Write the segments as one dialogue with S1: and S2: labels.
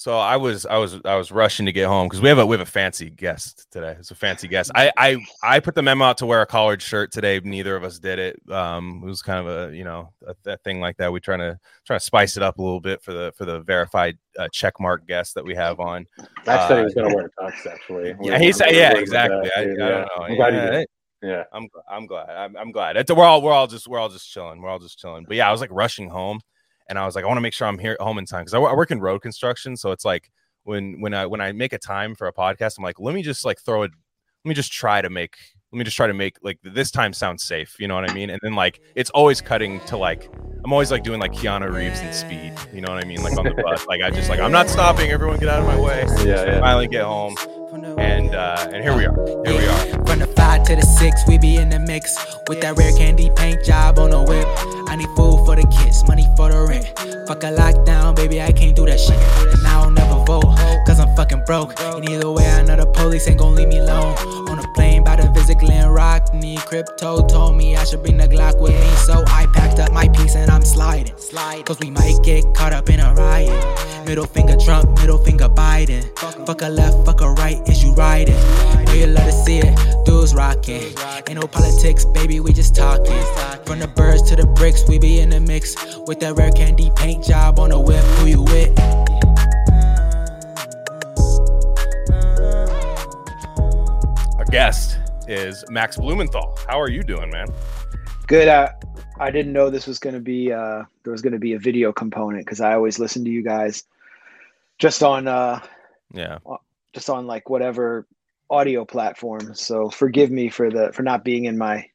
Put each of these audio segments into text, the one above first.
S1: So I was I was I was rushing to get home because we have a we have a fancy guest today. It's a fancy guest. I I I put the memo out to wear a collared shirt today. Neither of us did it. Um, it was kind of a you know a, a thing like that. We trying to try to spice it up a little bit for the for the verified uh, check mark guest that we have on.
S2: I said he was going to wear a tux actually.
S1: Yeah, he said yeah exactly. I, I, don't know.
S2: I'm glad
S1: yeah,
S2: did. Yeah,
S1: I'm I'm glad. I'm, I'm glad. It's, we're all we're all just we're all just chilling. We're all just chilling. But yeah, I was like rushing home, and I was like, I want to make sure I'm here home in time because I, I work in road construction, so it's like when when I when I make a time for a podcast, I'm like, let me just like throw it. Let me just try to make. Let me just try to make like this time sound safe. You know what I mean? And then like it's always cutting to like I'm always like doing like Keanu Reeves and Speed. You know what I mean? Like on the bus. like I just like I'm not stopping. Everyone get out of my way.
S2: Yeah, yeah.
S1: Finally get home, and uh and here we are. Here we are.
S3: From the five to the six, we be in the mix with that rare candy paint job on the whip. I need food for the kids, money for the rent. Fuck a lockdown, baby, I can't do that shit. And I don't never vote, cause I'm fucking broke. And either way, I know the police ain't gon' leave me alone. On a plane by the visit Glen Rock, need crypto told me I should bring the Glock with me. So I packed up my piece and I'm sliding. Cause we might get caught up in a riot. Middle finger Trump, middle finger Biden. Fuck a left, fuck a right, is you riding? Know you love to see it, dudes rocking. Ain't no politics, baby, we just talking. From the birds to the bricks, we be in the mix. With that rare candy paint job on the whip, who you with?
S1: Our guest is Max Blumenthal. How are you doing, man?
S4: Good. Uh, I didn't know this was going to be uh, there was going to be a video component because I always listen to you guys just on uh,
S1: Yeah.
S4: Just on like whatever audio platform. So forgive me for the for not being in my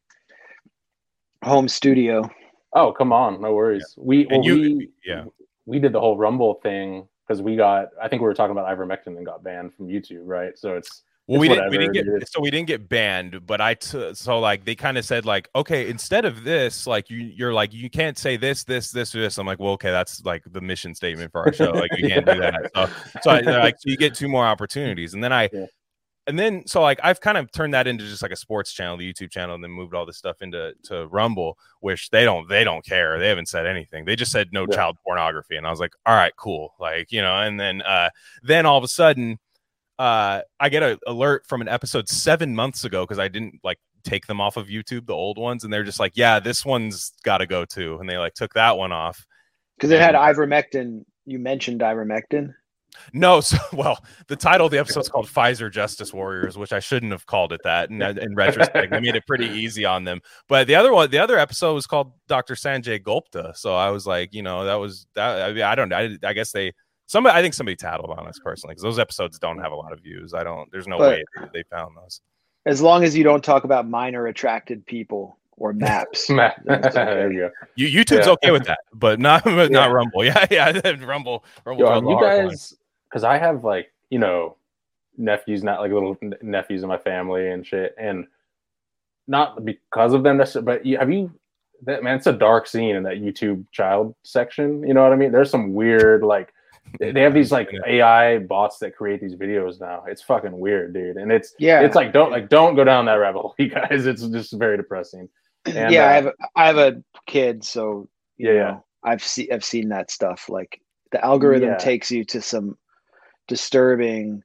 S4: home studio.
S2: Oh, come on, no worries. We well,
S1: you,
S2: we
S1: yeah.
S2: we did the whole Rumble thing because we got. I think we were talking about ivermectin and got banned from YouTube, right? So it's
S1: Well,
S2: It's
S1: we didn't. We didn't get. So we didn't get banned, but I t- so like they kind of said like, okay, instead of this, like you you're like you can't say this, this, this, this. I'm like, well, okay, that's like the mission statement for our show. Like you can't do that. So so I, like so you get two more opportunities, and then I.
S2: Yeah.
S1: And then, so like I've kind of turned that into just like a sports channel, the YouTube channel, and then moved all this stuff into to Rumble, which they don't they don't care. They haven't said anything. They just said no
S2: Yeah.
S1: child pornography, and I was like, all right, cool, like you know. And then uh then all of a sudden, uh I get an alert from an episode seven months ago because I didn't like take them off of YouTube, the old ones, and they're just like, yeah, this one's got to go too, and they like took that one off.
S4: Because it had ivermectin. You mentioned ivermectin.
S1: No, so well, the title of the episode is called Pfizer Justice Warriors, which I shouldn't have called it that. In, in retrospect, I made it pretty easy on them. But the other one, the other episode was called Dr. Sanjay Gupta. So I was like, you know, that was that. I, mean, I don't. I, I guess they. Somebody, I think somebody tattled on us personally because those episodes don't have a lot of views. I don't. There's no
S4: But-
S1: way they, they found those.
S4: As long as you don't talk about minor attracted people or maps.
S2: Matt.
S4: Okay.
S2: there you go.
S1: You, YouTube's
S2: Yeah.
S1: okay with that, but not but
S2: Yeah.
S1: not Rumble. Yeah, yeah, Rumble. Rumble.
S2: Yo,
S1: draws
S2: have
S1: the
S2: you guys, because I have like you know nephews, not like little nephews in my family and shit, and not because of them necessarily, but you, have you? That man, it's a dark scene in that YouTube child section. You know what I mean? There's some weird like they they have these like AI bots that create these videos now. It's fucking weird, dude. And it's
S4: Yeah.
S2: it's like don't like don't go down that rabbit hole, you guys. It's just very depressing. And,
S4: yeah,
S2: uh,
S4: I have a, I have a kid, so you
S2: Yeah,
S4: know,
S2: yeah.
S4: I've seen I've seen that stuff. Like the algorithm
S2: Yeah.
S4: takes you to some disturbing.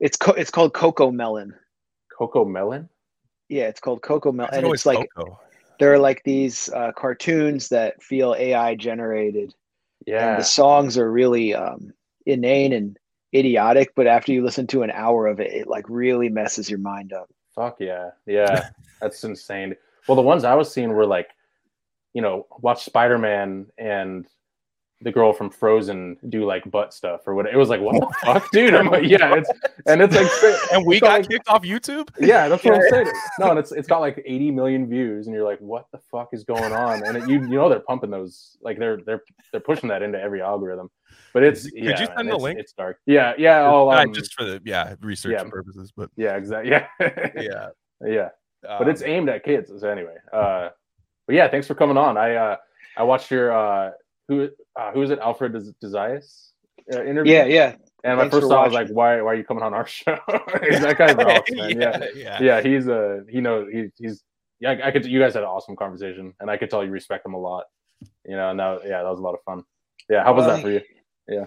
S4: It's co- it's called Coco Melon.
S2: Coco Melon.
S4: Yeah, it's called Coco Melon, and it's like
S1: Coco.
S4: there are like these uh, cartoons that feel AI generated,
S2: Yeah,
S4: and the songs are really um, inane and idiotic. But after you listen to an hour of it, it like really messes your mind up.
S2: Fuck yeah. Yeah. That's insane. Well, the ones I was seeing were like, you know, watch Spider Man and the girl from Frozen do like butt stuff or what. It was like, what the fuck, dude? I'm like, yeah, it's and it's like,
S1: And we
S2: got, like-
S1: kicked off YouTube.
S2: yeah, that's what I'm saying. No, and it's it's got like 80 million views, and you're like, what the fuck is going on? And it, you you know they're pumping those, like they're they're they're pushing that into every algorithm. But it's
S1: Could
S2: yeah,
S1: you
S2: man,
S1: send the
S2: it's,
S1: link?
S2: It's dark. Yeah, yeah.
S1: Uh,
S2: um,
S1: just for the yeah research
S2: yeah.
S1: purposes, but
S2: yeah, exactly. Yeah,
S1: yeah.
S2: yeah. but it's
S1: Um,
S2: aimed at kids. So anyway, uh, but yeah, thanks for coming on. I uh, I watched your uh, who uh, who is it? Alfred Des- uh, interview.
S4: Yeah, yeah.
S2: And my
S4: thanks
S2: first thought was like, why why are you coming on our show? that guy's awesome, man. Yeah.
S1: yeah,
S2: yeah, He's a he knows he, he's yeah. I could you guys had an awesome conversation, and I could tell you respect him a lot. You know, and that yeah, that was a lot of fun. Yeah, how was
S4: Well,
S2: that for you?
S4: Yeah,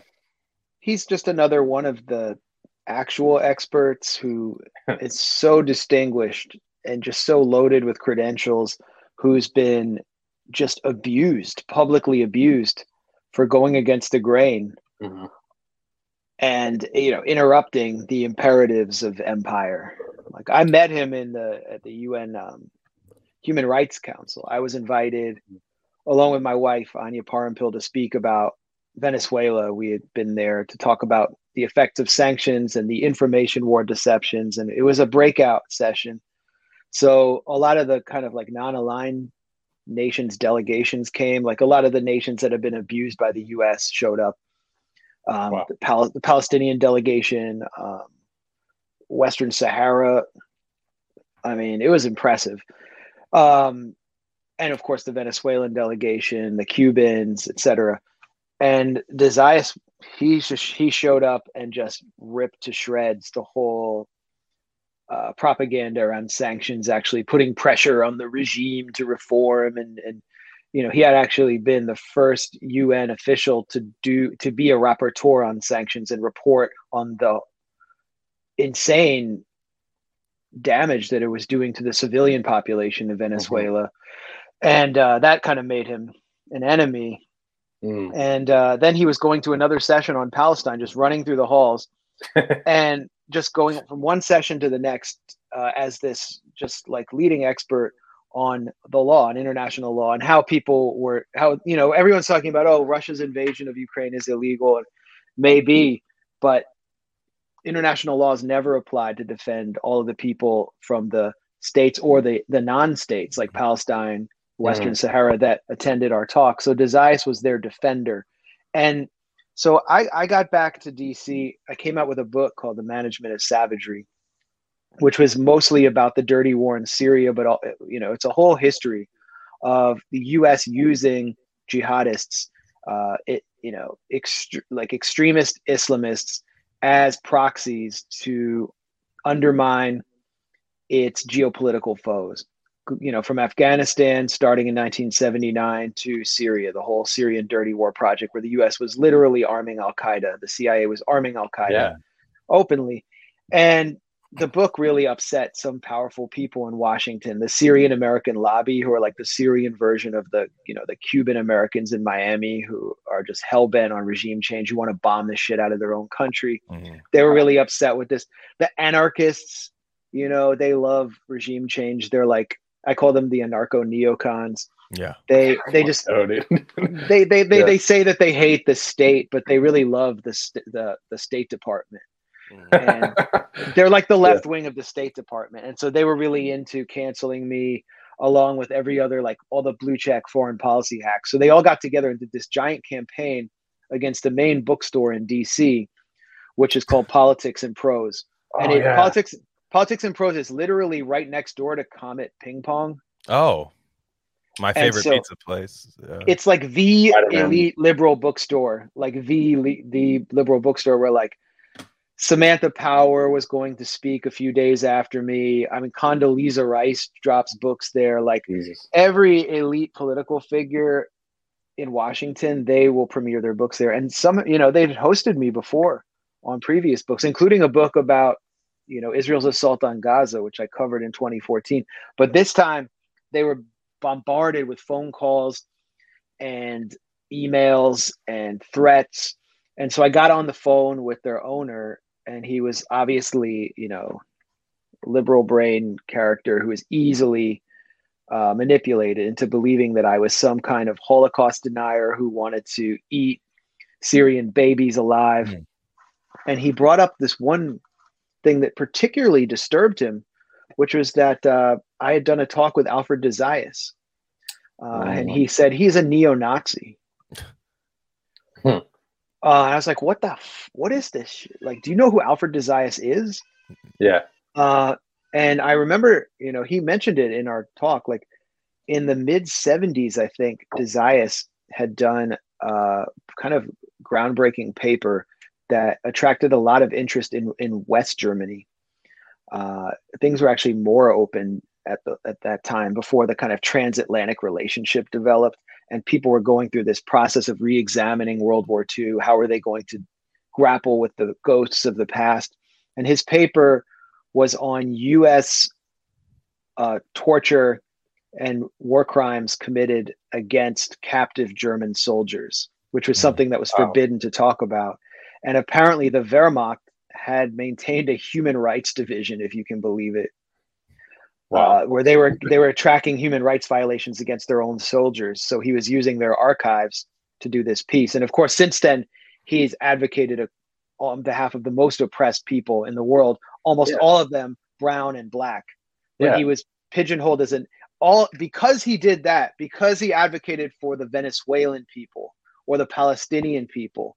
S4: he's just another one of the actual experts who is so distinguished and just so loaded with credentials who's been just abused publicly abused for going against the grain
S2: Mhm.
S4: and you know interrupting the imperatives of empire. Like i met him in the at the un um, human rights council. I was invited along with my wife anya parampil to speak about venezuela. We had been there to talk about the effects of sanctions and the information war deceptions and it was a breakout session. So a lot of the kind of like non-aligned nations delegations came like a lot of the nations that have been abused by the us showed up um,
S2: Wow.
S4: the, Pal- the Palestinian delegation, um, Western Sahara. I mean, it was impressive. Um, and of course, the Venezuelan delegation, the Cubans, etc. And de Zayas, he just he showed up and just ripped to shreds the whole uh, propaganda around sanctions, actually putting pressure on the regime to reform and and you know he had actually been the first UN official to do to be a rapporteur on sanctions and report on the insane damage that it was doing to the civilian population of Venezuela, and uh, that kind of made him an enemy.
S2: Mm.
S4: And uh, then he was going to another session on Palestine, just running through the halls and just going from one session to the next uh, as this just like leading expert on the law and international law and how people were how you know everyone's talking about oh Russia's invasion of Ukraine is illegal and maybe but international laws never applied to defend all of the people from the states or the the non-states like Palestine Western Sahara that attended our talk. So de Zayas was their defender. And so I, I got back to DC. I came out with a book called The Management of Savagery, which was mostly about the dirty war in Syria, but all, you know, it's a whole history of the U.S. using jihadists, uh, it, you know, ext- like extremist Islamists as proxies to undermine its geopolitical foes. You know, from Afghanistan starting in 1979 to Syria, the whole Syrian dirty war project, where the U.S. was literally arming Al Qaeda, the CIA was arming Al Qaeda
S2: Yeah.
S4: openly, and the book really upset some powerful people in Washington, the Syrian American lobby, who are like the Syrian version of the, you know, the Cuban Americans in Miami who are just hell bent on regime change, who want to bomb the shit out of their own country.
S1: Mhm.
S4: They were really upset with this. The anarchists, you know, they love regime change. They're like, I call them the anarcho neocons.
S1: Yeah.
S4: They they just
S2: Oh,
S4: they they they,
S2: Yeah.
S4: they say that they hate the state, but they really love the st- the the State Department. And they're like the left wing of the State Department, and so they were really mm. into canceling me, along with every other like all the blue check foreign policy hacks. So they all got together and did this giant campaign against the main bookstore in D.C., which is called Politics and Prose. And
S2: Oh,
S4: it,
S2: yeah.
S4: politics politics and prose is literally right next door to Comet Ping Pong.
S1: Oh, my favorite
S4: so-
S1: pizza place. Yeah.
S4: it's like the
S2: Spider-Man.
S4: elite liberal bookstore, like the le- the liberal bookstore where like Samantha Power was going to speak a few days after me. I mean, Condoleezza Rice drops books there. Like
S2: Jesus.
S4: every elite political figure in Washington, they will premiere their books there. And some, you know, they've hosted me before on previous books, including a book about, you know, Israel's assault on Gaza, which I covered in 2014. But this time they were bombarded with phone calls and emails and threats. And so I got on the phone with their owner, and he was obviously, you know, liberal brain character who was easily uh, manipulated into believing that I was some kind of Holocaust denier who wanted to eat Syrian babies alive.
S1: Mm.
S4: And he brought up this one thing that particularly disturbed him, which was that uh, I had done a talk with Alfred de Zayas. Uh, And he said he's a neo Nazi.
S2: Hmm.
S4: Uh, I was like, what the, f- what is this? shit? Like, do you know who Alfred de Zayas is?
S2: Yeah.
S4: Uh, and I remember, you know, he mentioned it in our talk. Like in the mid '70s, I think de Zayas had done uh, kind of groundbreaking paper that attracted a lot of interest in in West Germany. Uh, things were actually more open at the at that time before the kind of transatlantic relationship developed, and people were going through this process of re-examining World War II. How are they going to grapple with the ghosts of the past. And his paper was on U.S. Uh, torture and war crimes committed against captive German soldiers, which was something that was
S2: Wow.
S4: forbidden to talk about. And apparently, the Wehrmacht had maintained a human rights division, if you can believe it,
S2: Wow.
S4: uh, where they were they were tracking human rights violations against their own soldiers. So he was using their archives to do this piece. And of course, since then, he's advocated a, on behalf of the most oppressed people in the world, almost
S2: Yeah.
S4: all of them brown and black. But
S2: Yeah.
S4: he was pigeonholed as an all because he did that because he advocated for the Venezuelan people or the Palestinian people.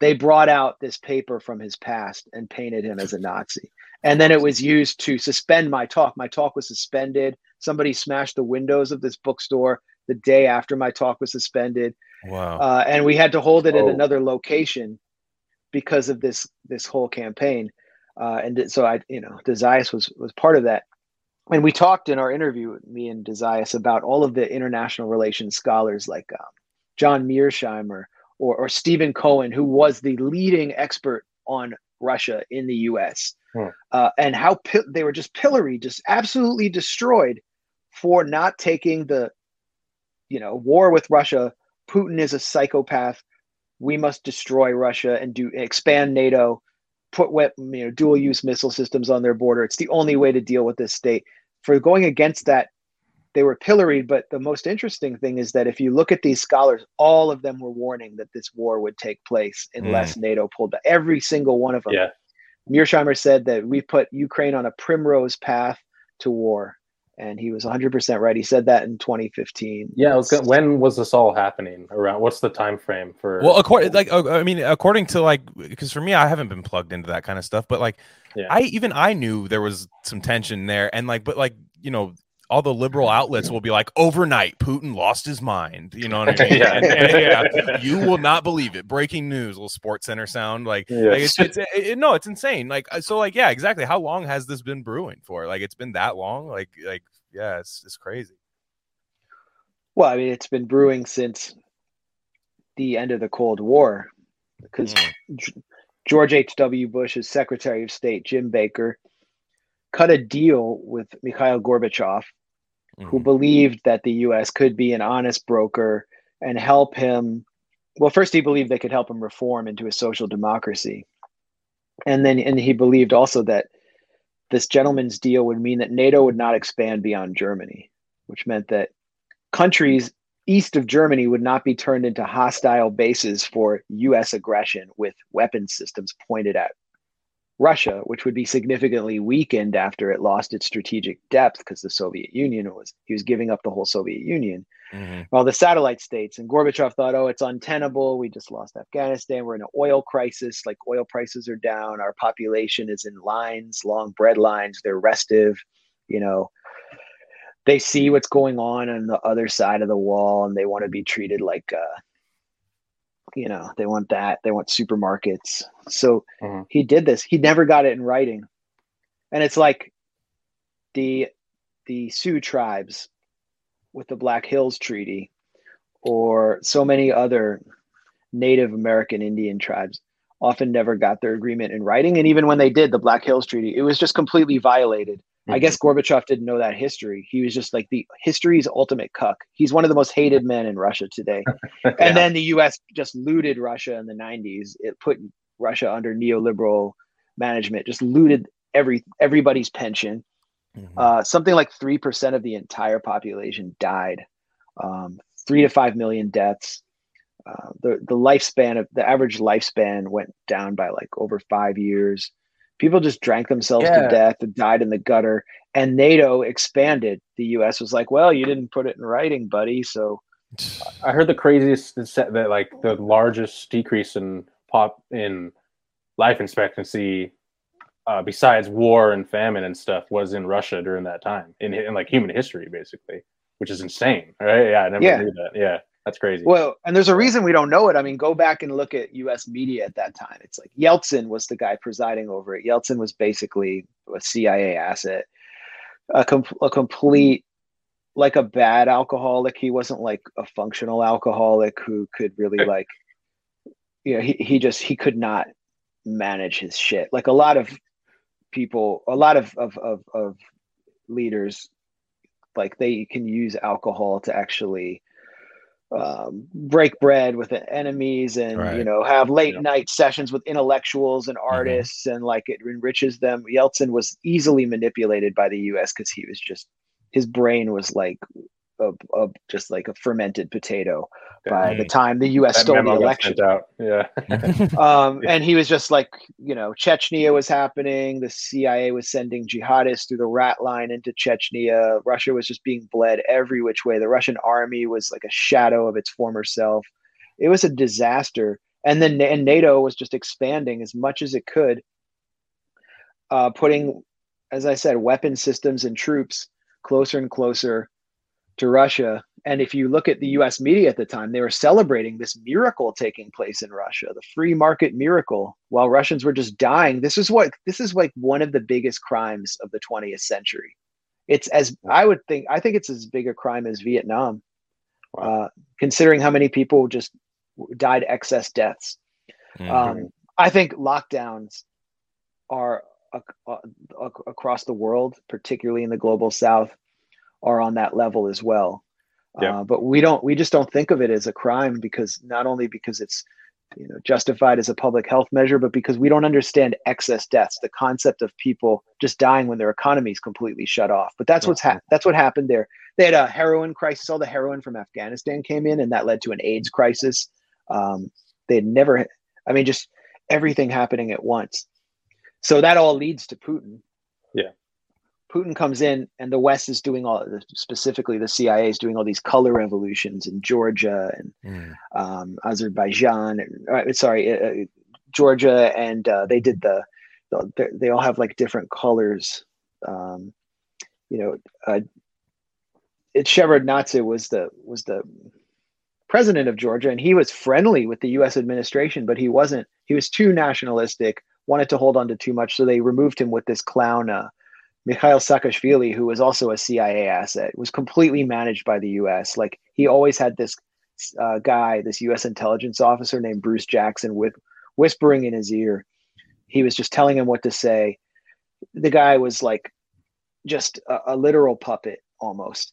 S4: They brought out this paper from his past and painted him as a Nazi. And then it was used to suspend my talk. My talk was suspended. Somebody smashed the windows of this bookstore the day after my talk was suspended.
S1: Wow.
S4: Uh, and we had to hold it
S2: Oh.
S4: at another location because of this this whole campaign. Uh, and so I, you know, de Zayas was was part of that. And we talked in our interview, me and de Zayas, about all of the international relations scholars like um, John Mearsheimer or, or Stephen Cohen, who was the leading expert on Russia in the U.S.
S2: Hmm.
S4: Uh, and how pi- they were just pilloried, just absolutely destroyed for not taking the, you know, war with Russia. Putin is a psychopath. We must destroy Russia and do expand NATO, put you know dual use missile systems on their border. It's the only way to deal with this state. For going against that, they were pilloried. But the most interesting thing is that if you look at these scholars, all of them were warning that this war would take place unless NATO pulled back. Every single one of them.
S2: Yeah.
S4: Mearsheimer said that we put Ukraine on a primrose path to war, and he was 100% right. He said that in 2015.
S2: Yeah, was gonna, when was this all happening? Around what's the time frame for?
S1: Well, according like uh, I mean, according to like because for me, I haven't been plugged into that kind of stuff, but like
S2: Yeah.
S1: I even I knew there was some tension there, and like but like you know all the liberal outlets will be like overnight Putin lost his mind, you know what I mean?
S2: Yeah.
S1: And- and, yeah, you will not believe it. Breaking news, little Sports Center sound like.
S2: Yes.
S1: Like it's, it's it, it- no, it's insane. Like uh, so, like yeah, exactly. How long has this been brewing for? Like it's been that long. Like like yeah, it's it's crazy.
S4: Well, I mean, it's been brewing since the end of the Cold War, because
S1: Mm.
S4: George H.W. Bush's Secretary of State, Jim Baker, cut a deal with Mikhail Gorbachev, who
S1: Mhm.
S4: believed that the U.S. could be an honest broker and help him. Well, first, he believed they could help him reform into a social democracy. And then, and he believed also that this gentleman's deal would mean that NATO would not expand beyond Germany, which meant that countries east of Germany would not be turned into hostile bases for US aggression with weapons systems pointed at Russia, which would be significantly weakened after it lost its strategic depth because the Soviet Union was he was giving up the whole Soviet Union.
S1: Mhm.
S4: Well, the satellite states and Gorbachev thought, oh, it's untenable. We just lost Afghanistan. We're in an oil crisis. Like oil prices are down. Our population is in lines, long bread lines. They're restive. You know, they see what's going on on the other side of the wall and they want to be treated like, uh, you know, they want that. They want supermarkets. So
S2: Mhm.
S4: he did this. He never got it in writing. And it's like the the Sioux tribes with the Black Hills Treaty, or so many other Native American Indian tribes often never got their agreement in writing. And even when they did the Black Hills Treaty, it was just completely violated. I guess Gorbachev didn't know that history. He was just like the history's ultimate cuck. He's one of the most hated men in Russia today.
S2: Yeah.
S4: And then the US just looted Russia in the 90s. It put Russia under neoliberal management, just looted every everybody's pension.
S1: Mhm.
S4: Uh, something like 3% of the entire population died. Um, three to five million deaths. Uh, the, the lifespan of the average lifespan went down by like over five years. People just drank themselves
S2: Yeah.
S4: to death and died in the gutter. And NATO expanded. The US was like, well, you didn't put it in writing, buddy. So
S2: I heard the craziest that that like the largest decrease in pop in life expectancy, uh, besides war and famine and stuff, was in Russia during that time in, in like human history, basically, which is insane. Right? Yeah, I never
S4: Yeah.
S2: knew that. Yeah, that's crazy.
S4: Well, and there's a reason we don't know it. I mean, go back and look at U.S. media at that time. It's like Yeltsin was the guy presiding over it. Yeltsin was basically a CIA asset, a, com- a complete, like a bad alcoholic. He wasn't like a functional alcoholic who could really like, you know, he, he just he could not manage his shit. Like a lot of people, a lot of of of, of leaders, like they can use alcohol to actually um, break bread with enemies and
S1: Right.
S4: you know have late night sessions with intellectuals and artists and like it enriches them. Yeltsin was easily manipulated by the U.S. because he was just his brain was like a, a, just like a fermented potato by the
S1: Mm.
S4: time the U.S.
S2: That
S4: stole the
S2: got
S4: election
S2: out. Yeah.
S4: um, and he was just like, you know, Chechnya was happening. The CIA was sending jihadists through the rat line into Chechnya. Russia was just being bled every which way. The Russian army was like a shadow of its former self. It was a disaster. And then and NATO was just expanding as much as it could, uh, putting, as I said, weapon systems and troops closer and closer to Russia. And if you look at the US media at the time, they were celebrating this miracle taking place in Russia, the free market miracle, while Russians were just dying. This is what this is like one of the biggest crimes of the 20th century. It's as I would think, I think it's as big a crime as Vietnam,
S2: Wow.
S4: uh, considering how many people just died excess deaths.
S1: Mhm.
S4: Um, I think lockdowns are ac- uh, ac- across the world, particularly in the global south, are on that level as well.
S2: Yeah.
S4: Uh, but we don't, we just don't think of it as a crime because not only because it's you know justified as a public health measure, but because we don't understand excess deaths, the concept of people just dying when their economy is completely shut off. But that's what's ha- that's what happened there. They had a heroin crisis. All the heroin from Afghanistan came in, and that led to an AIDS crisis. Um, they had never, I mean, just everything happening at once. So that all leads to Putin.
S2: Yeah.
S4: Putin comes in, and the West is doing all, specifically the CIA is doing all these color revolutions in Georgia and
S1: Mm.
S4: um, Azerbaijan. And, uh, sorry, uh, uh, Georgia, and uh, they did the, the. they- They all have like different colors. Um, you know, uh, it Shevardnadze was the was the president of Georgia, and he was friendly with the U.S. administration, but he wasn't. He was too nationalistic, wanted to hold on to too much, so they removed him with this clown, uh, Mikhail Saakashvili, who was also a CIA asset, was completely managed by the U.S. Like he always had this uh, guy, this U.S. intelligence officer named Bruce Jackson, with whispering in his ear. He was just telling him what to say. The guy was like just a, a literal puppet almost,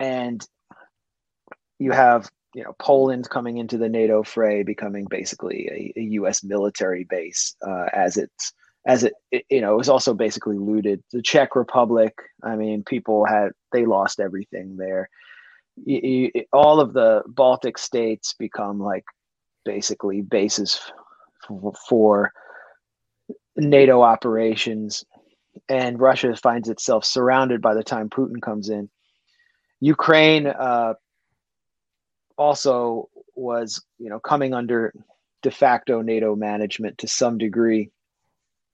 S4: and you have you know Poland coming into the NATO fray, becoming basically a, a U.S. military base uh, as it's as it, it you know it was also basically looted. The Czech Republic, I mean, people had they lost everything there. Y- y- all of the Baltic states become like basically bases f- for NATO operations, and Russia finds itself surrounded by the time Putin comes in. Ukraine uh, also was, you know, coming under de facto NATO management to some degree.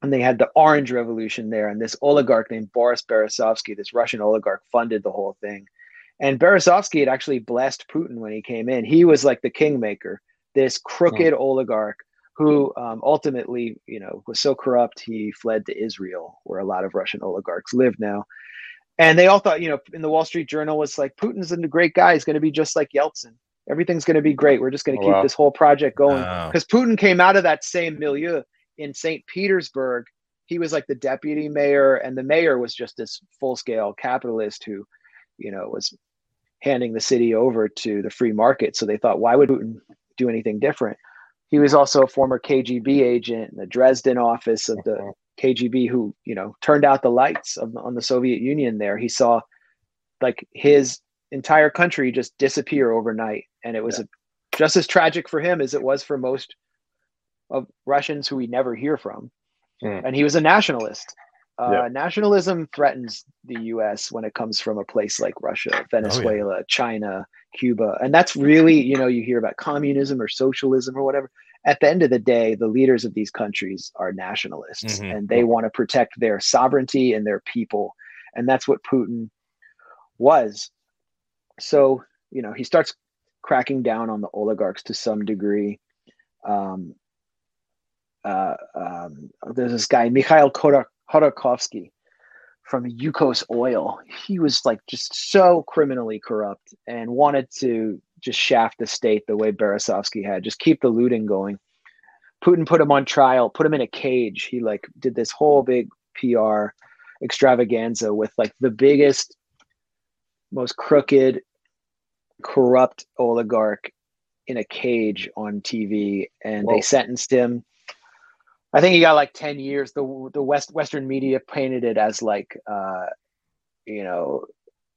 S4: And they had the Orange Revolution there, and this oligarch named Boris Berezovsky, this Russian oligarch, funded the whole thing. And Berezovsky had actually blessed Putin when he came in. He was like the kingmaker, this crooked oligarch who um, ultimately, you know, was so corrupt he fled to Israel, where a lot of Russian oligarchs live now. And they all thought, you know, in the Wall Street Journal was like, Putin's a great guy. He's going to be just like Yeltsin. Everything's going to be great. We're just going to
S2: Oh,
S4: keep
S2: wow.
S4: this whole project going because Putin came out of that same milieu in St. Petersburg. He was like the deputy mayor, and the mayor was just this full scale capitalist who, you know, was handing the city over to the free market. So they thought, why would Putin do anything different? He was also a former KGB agent in the Dresden office of the
S2: Mhm.
S4: KGB who, you know, turned out the lights of, on the Soviet Union there. He saw like his entire country just disappear overnight. And it was a, just as tragic for him as it was for most of Russians who we never hear from.
S2: Hmm.
S4: And he was a nationalist. Uh,
S2: Yeah.
S4: Nationalism threatens the U.S. when it comes from a place like Russia, Venezuela, China, Cuba, and that's really you know you hear about communism or socialism or whatever. At the end of the day, the leaders of these countries are nationalists,
S1: Mhm.
S4: and they want to protect their sovereignty and their people, and that's what Putin was. So you know he starts cracking down on the oligarchs to some degree. Um, uh, um, there's this guy Mikhail Khodorkovsky from Yukos Oil. He was like just so criminally corrupt and wanted to just shaft the state the way Berezovsky had, just keep the looting going. Putin put him on trial, put him in a cage. He like did this whole big PR extravaganza with like the biggest, most crooked, corrupt oligarch in a cage on TV, and
S2: Whoa.
S4: they sentenced him. I think he got like ten years. The the West Western media painted it as like, uh, you know,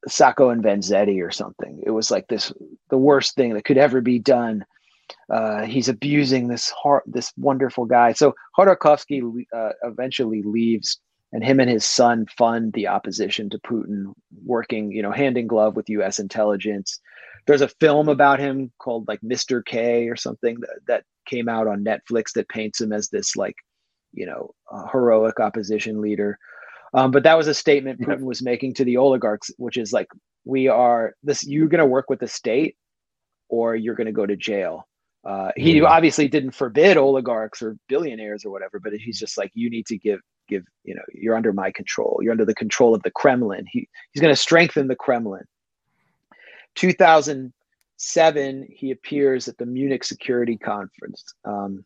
S4: Sacco and Vanzetti or something. It was like this the worst thing that could ever be done. Uh, he's abusing this this wonderful guy. So Khodorkovsky uh, eventually leaves, and him and his son fund the opposition to Putin, working you know hand in glove with U.S. intelligence. There's a film about him called like Mr. K or something that, that came out on Netflix that paints him as this like you know heroic opposition leader. Um, but that was a statement Putin was making to the oligarchs, which is like, we are this. You're going to work with the state, or you're going to go to jail. Uh, he
S1: Mhm.
S4: obviously didn't forbid oligarchs or billionaires or whatever, but he's just like, you need to give give. You know, you're under my control. You're under the control of the Kremlin. He he's going to strengthen the Kremlin. 2007, he appears at the Munich Security Conference. Um,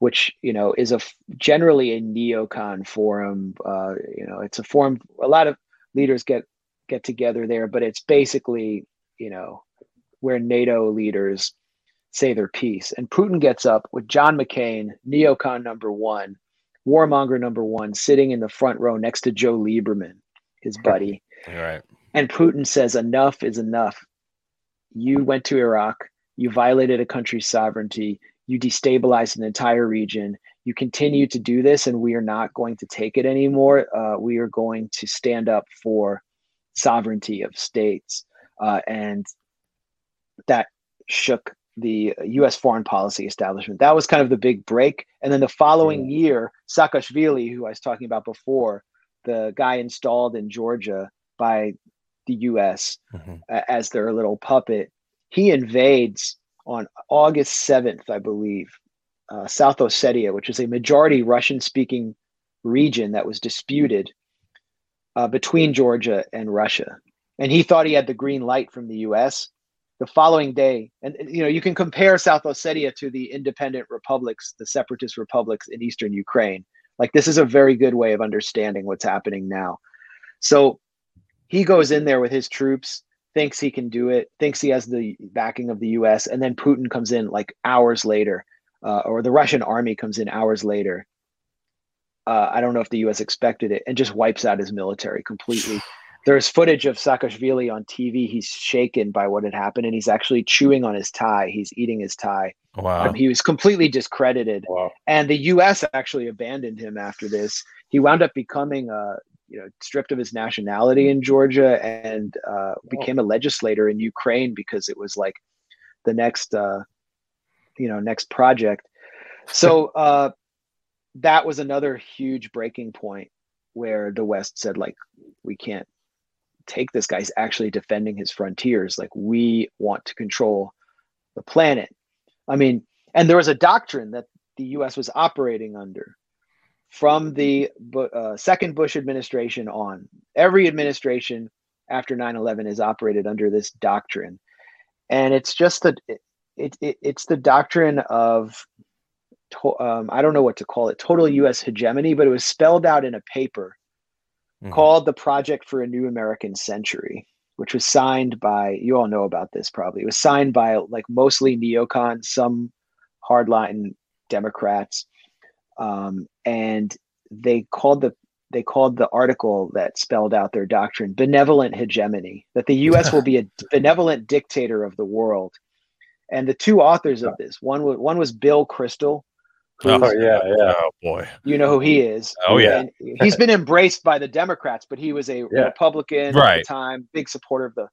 S4: which you know is a generally a neocon forum. Uh, you know, it's a forum. A lot of leaders get get together there, but it's basically you know where NATO leaders say their piece. And Putin gets up with John McCain, neocon number one, warmonger number one, sitting in the front row next to Joe Lieberman, his buddy.
S1: You're right.
S4: And Putin says, enough is enough. You went to Iraq. You violated a country's sovereignty. You destabilized an entire region. You continue to do this, and we are not going to take it anymore. Uh, we are going to stand up for sovereignty of states. Uh, and that shook the US foreign policy establishment. That was kind of the big break. And then the following year, Saakashvili, who I was talking about before, the guy installed in Georgia by the US
S1: Mhm.
S4: a- as their little puppet, he invades on August 7th, I believe, uh, South Ossetia, which is a majority Russian speaking region that was disputed uh, between Georgia and Russia. And he thought he had the green light from the US. The following day, and you know, you can compare South Ossetia to the independent republics, the separatist republics in eastern Ukraine. Like, this is a very good way of understanding what's happening now. So he goes in there with his troops, thinks he can do it, thinks he has the backing of the US, and then Putin comes in like hours later, uh, or the Russian army comes in hours later. Uh, I don't know if the US expected it and just wipes out his military completely. There's footage of Saakashvili on TV. He's shaken by what had happened and he's actually chewing on his tie. He's eating his tie.
S1: Wow.
S4: Um, he was completely discredited
S2: Wow.
S4: and the U.S. actually abandoned him after this. He wound up becoming, uh, you know, stripped of his nationality in Georgia and uh, became a legislator in Ukraine because it was like the next, uh, you know, next project. So uh, that was another huge breaking point where the West said, like, we can't take this guy's actually defending his frontiers. Like, we want to control the planet. I mean, and there was a doctrine that the U.S. was operating under from the uh, second Bush administration on. Every administration after 9/11 is operated under this doctrine, and it's just that it, it, it, it's the doctrine of to, um, I don't know what to call it, total U.S. hegemony, but it was spelled out in a paper
S1: Mhm.
S4: called the Project for a New American Century, which was signed by you all know about this probably. It was signed by like mostly neocons, some hardline Democrats, um, and they called the they called the article that spelled out their doctrine benevolent hegemony that the US will be a benevolent dictator of the world and the two authors of this one was one was Bill Kristol
S1: Oh,
S2: yeah, yeah.
S1: Oh boy.
S4: you know who he is
S1: Oh, yeah.
S4: and he's been embraced by the Democrats but he was a
S2: Yeah.
S4: Republican at the time big supporter of the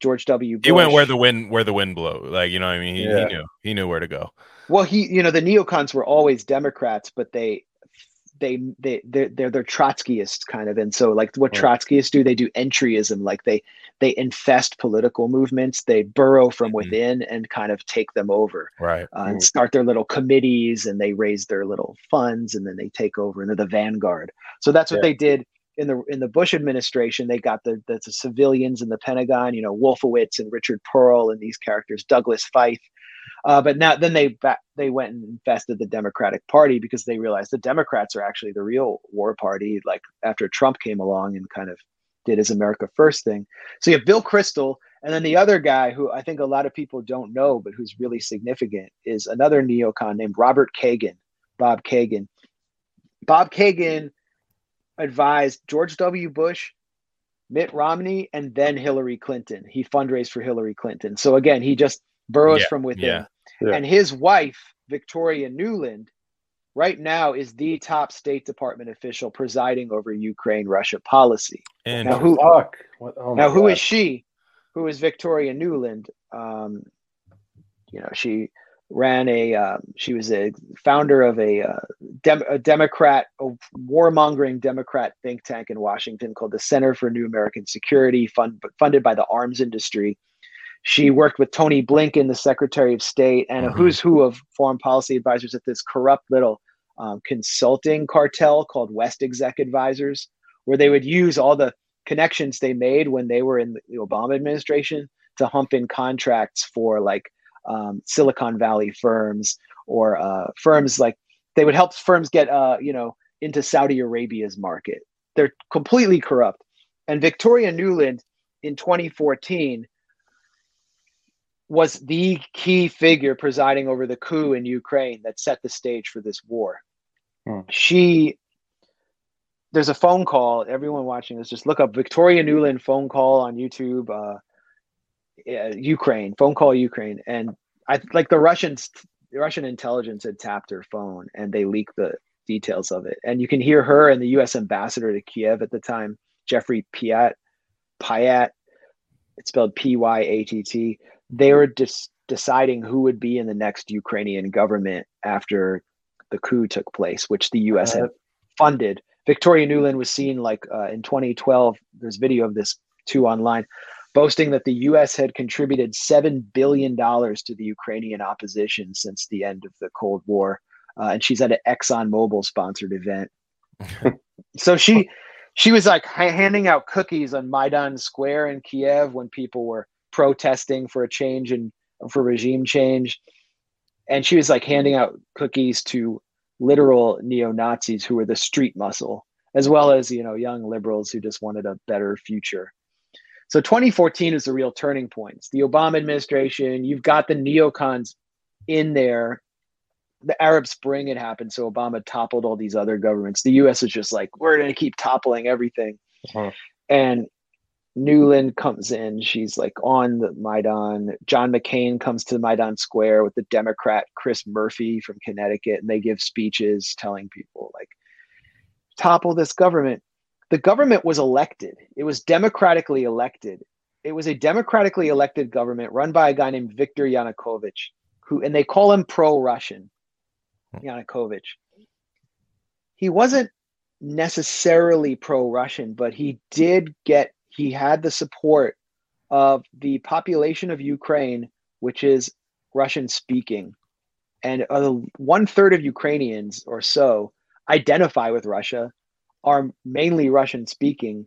S4: George W Bush
S1: He went where the wind where the wind blew. Like you know, what I mean, he, he knew he knew where to go.
S4: Well, he, you know, the neocons were always Democrats, but they, they, they, they're they're, they're Trotskyists kind of, and so like what
S2: Right.
S4: Trotskyists do, they do entryism, like they they infest political movements, they burrow from
S1: Mhm.
S4: within and kind of take them over,
S1: Right.
S4: uh, and start their little committees, and they raise their little funds, and then they take over, and they're the vanguard. So that's what
S2: Yeah.
S4: they did in the in the Bush administration. They got the, the the civilians in the Pentagon, you know, Wolfowitz and Richard Perle and these characters, Douglas Feith Uh, but now then they they went and infested the Democratic Party because they realized the Democrats are actually the real war party. Like after Trump came along and kind of did his America First thing. So you have Bill Kristol, and then the other guy who I think a lot of people don't know, but who's really significant, is another neocon named Robert Kagan, Bob Kagan. Bob Kagan advised George W. Bush, Mitt Romney, and then Hillary Clinton. He fundraised for Hillary Clinton. So again, he just burrows
S1: Yeah,
S4: from within.
S1: yeah.
S2: Yeah.
S4: And his wife, Victoria Nuland, right now is the top State Department official presiding over Ukraine Russia policy.
S1: And
S4: Now, who-
S2: Fuck. What, oh
S4: now,
S2: my
S4: who
S2: God.
S4: is she? Who is Victoria Nuland? Um, you know, she ran a. Um, she was a founder of a, uh, dem- a Democrat, a warmongering Democrat think tank in Washington called the Center for New American Security, fund, funded by the arms industry. She worked with Tony Blinken, the Secretary of State, and a
S1: Mhm.
S4: who's who of foreign policy advisors at this corrupt little um, consulting cartel called West Exec Advisors, where they would use all the connections they made when they were in the Obama administration to hump in contracts for like um, Silicon Valley firms or uh, firms like they would help firms get uh, you know into Saudi Arabia's market. They're completely corrupt. And Victoria Nuland in 2014 was the key figure presiding over the coup in Ukraine that set the stage for this war.
S2: Hmm.
S4: She there's a phone call. Everyone watching this, just look up Victoria Nuland phone call on YouTube. Uh, yeah, Ukraine phone call Ukraine, and I like the Russians. The Russian intelligence had tapped her phone, and they leaked the details of it. And you can hear her and the U.S. ambassador to Kiev at the time, Jeffrey Piat, Pyatt. It's spelled P Y A T T. They were just deciding who would be in the next Ukrainian government after the coup took place, which the U.S. had funded. Victoria Nuland was seen like uh, in 2012. There's video of this too online, boasting that the U.S. had contributed seven billion dollars to the Ukrainian opposition since the end of the Cold War, uh, and she's at an Exxon Mobil sponsored event. so she she was like handing out cookies on Maidan Square in Kiev when people were protesting for a change and for regime change, and she was like handing out cookies to literal neo Nazis who were the street muscle, as well as you know young liberals who just wanted a better future. So 2014 is the real turning point. It's the Obama administration. You've got the neocons in there. The Arab Spring had happened, so Obama toppled all these other governments. The U.S. was just like, we're going to keep toppling everything.
S2: Uh-huh.
S4: And Nuland comes in. She's like on the Maidan. John McCain comes to Maidan Square with the Democrat Chris Murphy from Connecticut, and they give speeches telling people like, topple this government. The government was elected. It was democratically elected. It was a democratically elected government run by a guy named Viktor Yanukovych, who and they call him pro-Russian. Yanukovych. He wasn't necessarily pro-Russian, but he did get he had the support of the population of Ukraine, which is Russian speaking. And uh, one third of Ukrainians or so identify with Russia, are mainly Russian speaking,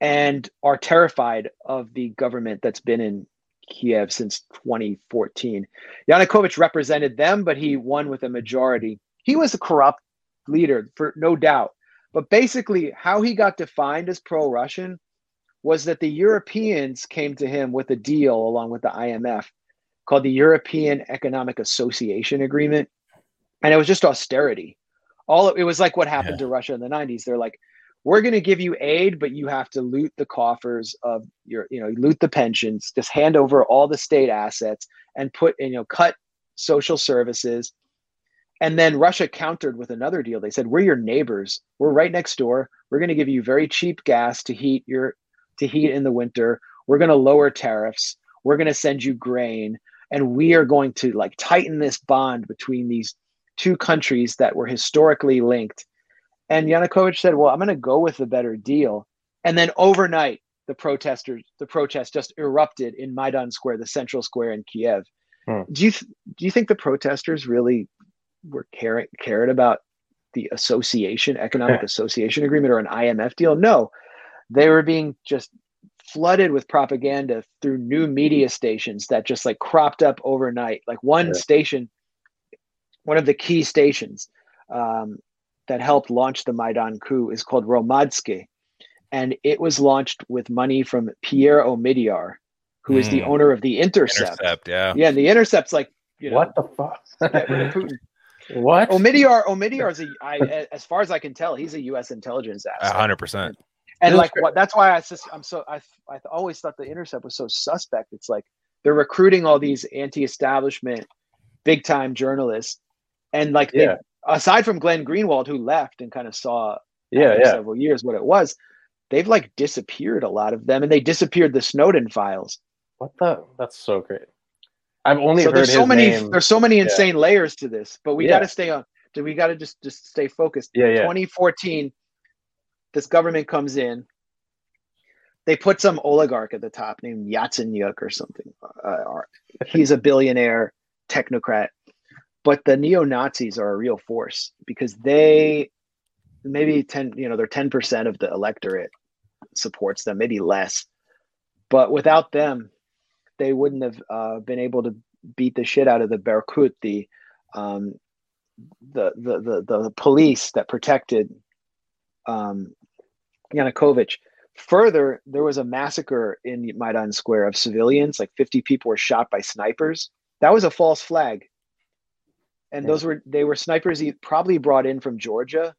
S4: and are terrified of the government that's been in Kiev since 2014. Yanukovych represented them, but he won with a majority. He was a corrupt leader, for no doubt. But basically, how he got defined as pro Russian was that the Europeans came to him with a deal along with the IMF called the European Economic Association Agreement. And it was just austerity. All it was like what happened to Russia in the 90s. They're like, we're going to give you aid, but you have to loot the coffers of your, you know, loot the pensions, just hand over all the state assets and put, you know, cut social services. And then Russia countered with another deal. They said, "We're your neighbors. We're right next door. We're going to give you very cheap gas to heat your to heat in the winter. We're going to lower tariffs. We're going to send you grain, and we are going to like tighten this bond between these two countries that were historically linked." And Yanukovych said, "Well, I'm going to go with the better deal." And then overnight, the protesters, the protest just erupted in Maidan Square, the central square in Kiev.
S2: Hmm.
S4: Do you th- do you think the protesters really were caring cared about the association, economic association agreement, or an IMF deal? No, they were being just flooded with propaganda through new media stations that just like cropped up overnight. Like one
S2: Yeah.
S4: station, one of the key stations um, that helped launch the Maidan coup is called Hromadske. And it was launched with money from Pierre Omidyar, who is the
S1: Hmm.
S4: owner of the Intercept.
S1: Intercept, yeah.
S4: Yeah, the Intercept's like, you know,
S2: what the fuck?
S4: get rid of Putin.
S2: what?
S4: Omidyar, Omidyar is a, I, as far as I can tell, he's a U.S. intelligence
S1: A
S4: asset.
S1: hundred percent.
S4: and
S2: Really
S4: like what that's why I just I'm so I I always thought the intercept was so suspect. It's like they're recruiting all these anti-establishment, big time journalists, and like they, aside from Glenn Greenwald who left and kind of saw
S2: yeah, yeah.
S4: several years what it was, they've like disappeared a lot of them, and they disappeared the Snowden files.
S2: What the? That's so great. I've only
S4: so
S2: heard
S4: there's so many
S2: name.
S4: there's so many insane layers to this, but we
S2: Yeah.
S4: got to stay on. Do we got to just just stay focused?
S2: Yeah, yeah.
S4: 2014, this government comes in. They put some oligarch at the top named Yatsenyuk or something. Uh, he's a billionaire technocrat. But the neo Nazis are a real force because they maybe 10, you know, they're 10% of the electorate supports them, maybe less. But without them, they wouldn't have uh, been able to beat the shit out of the Berkut, the um, the, the the the police that protected um, Yanukovych. Further, there was a massacre in Maidan Square of civilians. Like 50 people were shot by snipers. That was a false flag, and
S2: Yeah.
S4: those were they were snipers probably brought in from Georgia,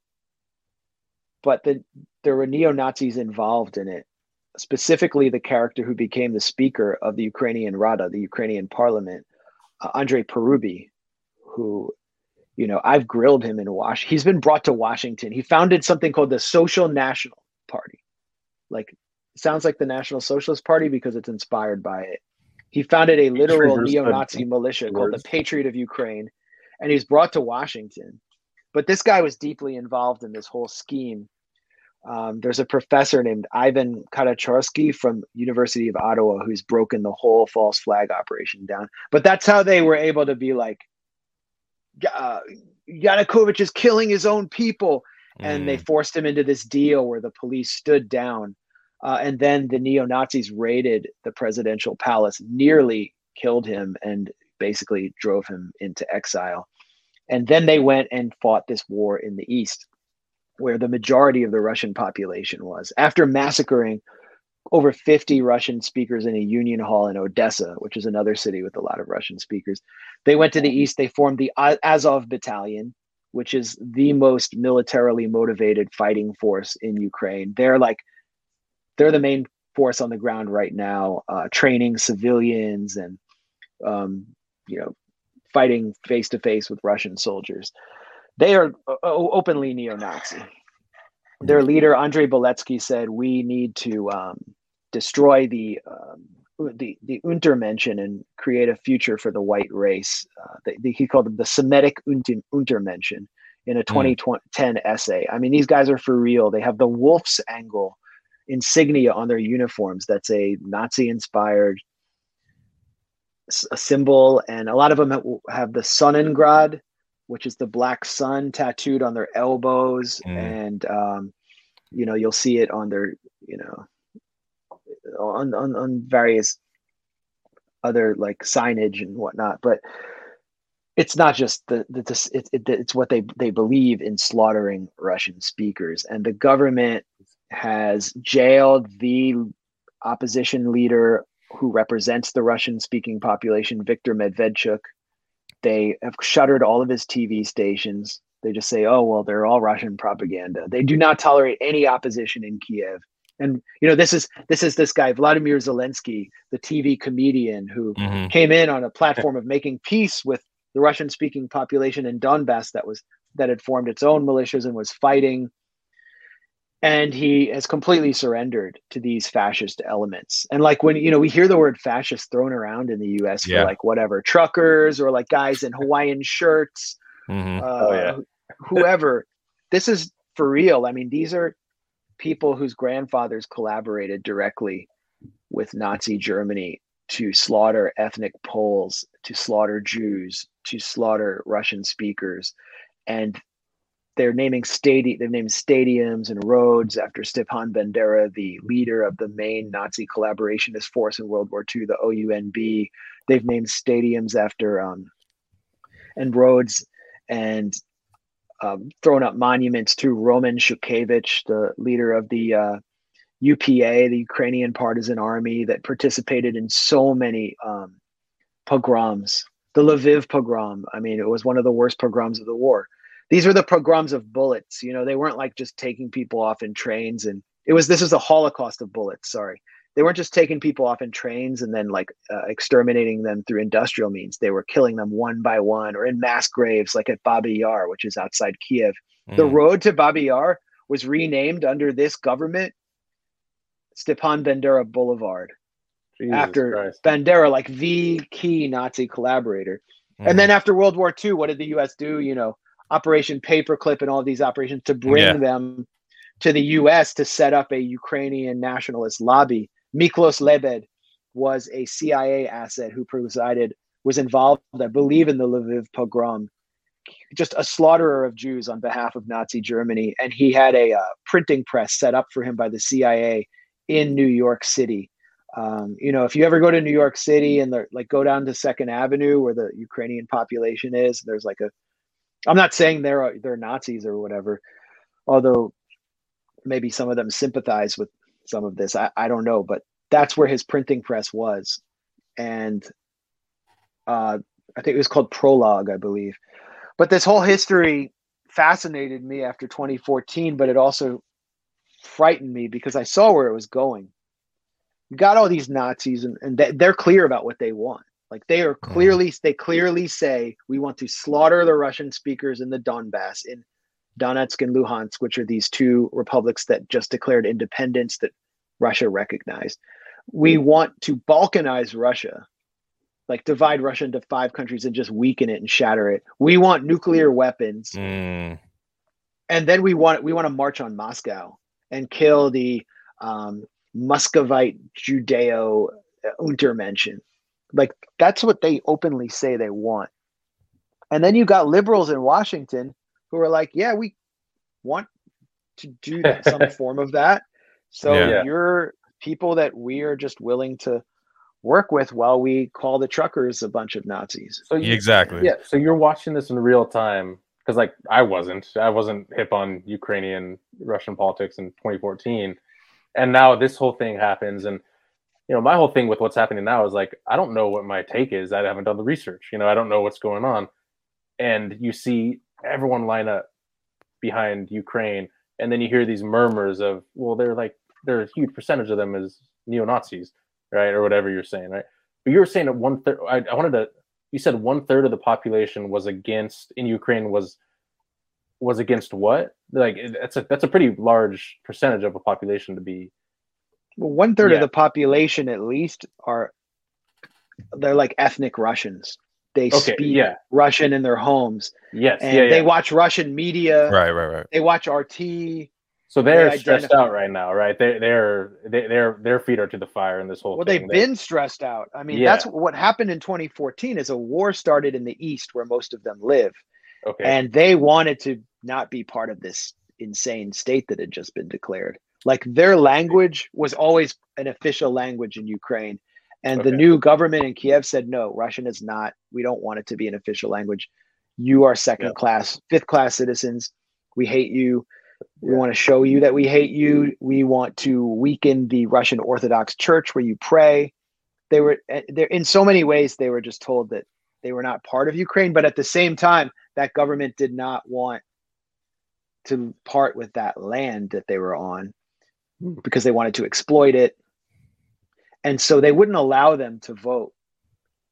S4: but the, there were neo Nazis involved in it. Specifically, the character who became the speaker of the Ukrainian Rada, the Ukrainian Parliament, uh, Andrei Parubiy, who you know i've grilled him in wash he's been brought to washington he founded something called the social national party like sounds like the national socialist party because it's inspired by it he founded a literal neo-nazi militia called the patriot of ukraine and he's brought to washington. But this guy was deeply involved in this whole scheme. Um, there's a professor named ivan katchanovski from university of ottawa who's broken the whole false flag operation down. But that's how they were able to be like uh, Yanukovych is killing his own people, and
S1: Mm.
S4: they forced him into this deal where the police stood down, uh, and then the neo Nazis raided the presidential palace, nearly killed him, and basically drove him into exile. And then they went and fought this war in the east, where the majority of the Russian population was. After massacring over 50 Russian speakers in a union hall in Odessa, which is another city with a lot of Russian speakers. They went to the east, they formed the Azov Battalion, which is the most militarily motivated fighting force in Ukraine. They're like, they're the main force on the ground right now, uh, training civilians and, um, you know, fighting face to face with Russian soldiers. They are o- openly neo Nazi their leader Andrei Beletsky said we need to um, destroy the um, the the Untermenschen and create a future for the white race. Uh, the, the, he called them the Semitic Unter, Untermenschen in a 2010 essay. I mean, these guys are for real. They have the wolf's angle insignia on their uniforms. That's a Nazi-inspired s- a symbol, and a lot of them have, the Sonnenrad, which is the black sun tattooed on their elbows,
S1: Mm.
S4: and um, you know you'll see it on their you know on on, on various other like signage and whatnot, but. It's not just the, the, the it, it, it's what they they believe in slaughtering Russian speakers, and the government has jailed the opposition leader who represents the Russian speaking population, Viktor Medvedchuk. They have shuttered all of his TV stations. They just say, oh, well, they're all Russian propaganda. They do not tolerate any opposition in Kiev. And you know, this is this is this guy, Vladimir Zelensky, the TV comedian who
S1: Mhm.
S4: came in on a platform of making peace with the Russian speaking population in Donbass that was that had formed its own militias and was fighting and he has completely surrendered to these fascist elements and like when you know we hear the word fascist thrown around in the us for
S1: Yeah.
S4: like whatever truckers or like guys in hawaiian shirts
S1: mm-hmm.
S4: uh,
S2: Oh, yeah.
S4: whoever this is for real i mean these are people whose grandfathers collaborated directly with nazi germany to slaughter ethnic poles to slaughter jews to slaughter russian speakers and they're naming stadi- they've named stadiums and roads after Stepan Bandera, the leader of the main Nazi collaborationist force in World War II, the OUNB. They've named stadiums after um, and roads and um, thrown up monuments to Roman Shukhevych, the leader of the uh, UPA, the Ukrainian partisan army that participated in so many um, pogroms. The Lviv pogrom, I mean, it was one of the worst pogroms of the war. These were the pogroms of bullets. You know, they weren't like just taking people off in trains and it was this was the Holocaust of bullets. Sorry, they weren't just taking people off in trains and then like uh, exterminating them through industrial means. They were killing them one by one or in mass graves, like at Babi Yar, which is outside Kiev. Mm. The road to Babi Yar was renamed under this government Stepan Bandera Boulevard Jesus after Christ. Bandera, like the key Nazi collaborator. Mm. And then after World War II, what did the U.S. do? You know, Operation Paperclip and all these operations to bring yeah. them to the U.S. to set up a Ukrainian nationalist lobby. Mykola Lebed was a CIA asset who presided, was involved, I believe, in the Lviv pogrom, just a slaughterer of Jews on behalf of Nazi Germany. And he had a uh, printing press set up for him by the CIA in New York City. Um, you know, if you ever go to New York City and like go down to Second Avenue where the Ukrainian population is, there's like a. I'm not saying they're they're Nazis or whatever, although maybe some of them sympathize with some of this. I, I don't know, but that's where his printing press was, and uh, I think it was called Prologue, I believe. But this whole history fascinated me after 2014, but it also frightened me because I saw where it was going. You got all these Nazis, and, and they're clear about what they want. Like they are clearly, they clearly say we want to slaughter the Russian speakers in the Donbass, in Donetsk and Luhansk, which are these two republics that just declared independence that Russia recognized. We want to balkanize Russia, like divide Russia into five countries and just weaken it and shatter it. We want nuclear weapons. Mm. And then we want we want to march on Moscow and kill the um, Muscovite Judeo Untermenschen. Like that's what they openly say they want. And then you got liberals in Washington who are like, yeah, we want to do some form of that. So yeah. you're people that we are just willing to work with while we call the truckers a bunch of Nazis.
S1: So you, exactly.
S2: Yeah. So you're watching this in real time because like I wasn't, I wasn't hip on Ukrainian Russian politics in 2014, and now this whole thing happens, and you know my whole thing with what's happening now is like I don't know what my take is. I haven't done the research. You know, I don't know what's going on, and you see everyone line up behind Ukraine, and then you hear these murmurs of, well, they're like they're a huge percentage of them is neo Nazis, right, or whatever you're saying, right? But you were saying that one third. I, I wanted to you said one third of the population was against in Ukraine was was against what? Like that's a that's a pretty large percentage of a population to be.
S4: Well, one third yeah. of the population at least are they're like ethnic Russians. They okay, speak yeah. Russian in their homes.
S2: Yes,
S4: and
S2: yeah,
S4: they watch Russian media.
S1: Right, right, right.
S4: They watch RT.
S2: So they're they stressed identify. out right now, right? They, they're they, they're their feet are to the fire in this whole.
S4: Well,
S2: thing.
S4: they've they, been stressed out. I mean, yeah. that's what happened in 2014. Is a war started in the east where most of them live, okay, and they wanted to not be part of this insane state that had just been declared. Like their language was always an official language in Ukraine, and okay. the new government in Kiev said no, Russian is not. We don't want it to be an official language. You are second yeah. class, fifth class citizens. We hate you we want to show you that we hate you. We want to weaken the Russian Orthodox Church where you pray. They were eh, there in so many ways. They were just told that they were not part of Ukraine, but at the same time, that government did not want to part with that land that they were on because they wanted to exploit it, and so they wouldn't allow them to vote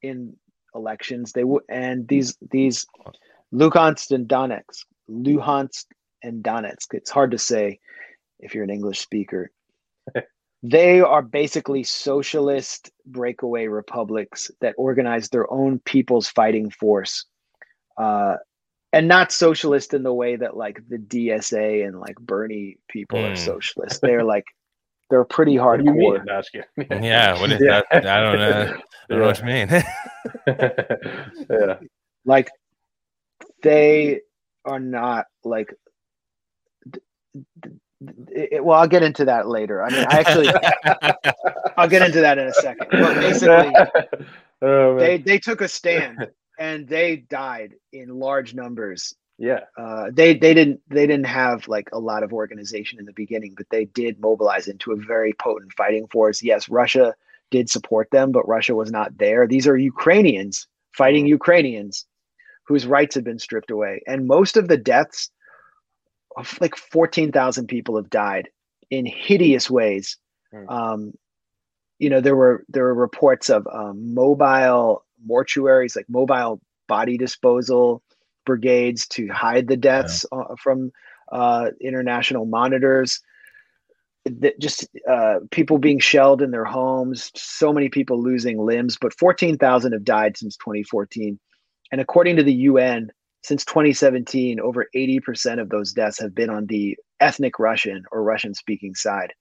S4: in elections. They would, and these these Luhansk and Donetsk, Luhansk and Donetsk. It's hard to say if you're an English speaker. they are basically socialist breakaway republics that organize their own people's fighting force. Uh, and not socialist in the way that like the DSA and like Bernie people mm. are hmm. socialist. They're like they're pretty hardcore.
S1: yeah, what is yeah. that? I don't know. I don't know what you mean.
S2: yeah.
S4: Like they are not like it, well, I'll get into that later. I mean, I actually, I'll get into that in a second. But basically,
S2: Oh,
S4: they they took a stand and they died in large numbers.
S2: yeah.
S4: Uh, they they didn't they didn't have like a lot of organization in the beginning, but they did mobilize into a very potent fighting force. Yes, Russia did support them, but Russia was not there. These are Ukrainians fighting Ukrainians whose rights have been stripped away, and most of the deaths, of like fourteen thousand people have died in hideous ways.
S2: Hmm.
S4: Um, you know, there were there were reports of um, mobile mortuaries, like mobile body disposal brigades to hide the deaths uh, from uh, international monitors. That just uh, people being shelled in their homes, so many people losing limbs, but 14,000 have died since 2014. And according to the UN, since 2017, over 80% of those deaths have been on the ethnic Russian or Russian speaking side.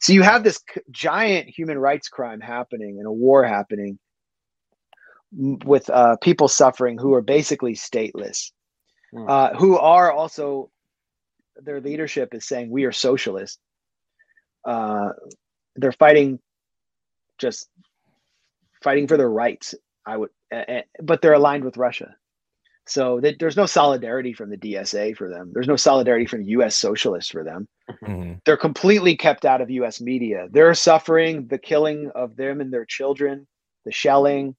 S4: So you have this giant human rights crime happening and a war happening with uh, people suffering who are basically stateless,
S2: Hmm.
S4: uh, who are also their leadership is saying we are socialist. Uh, they're fighting, just fighting for their rights. I would, a- a- but they're aligned with Russia. So that there's no solidarity from the DSA for them. There's no solidarity from U.S. socialists for them
S1: Mhm.
S4: they're completely kept out of US media. They're suffering the killing of them and their children, the shelling,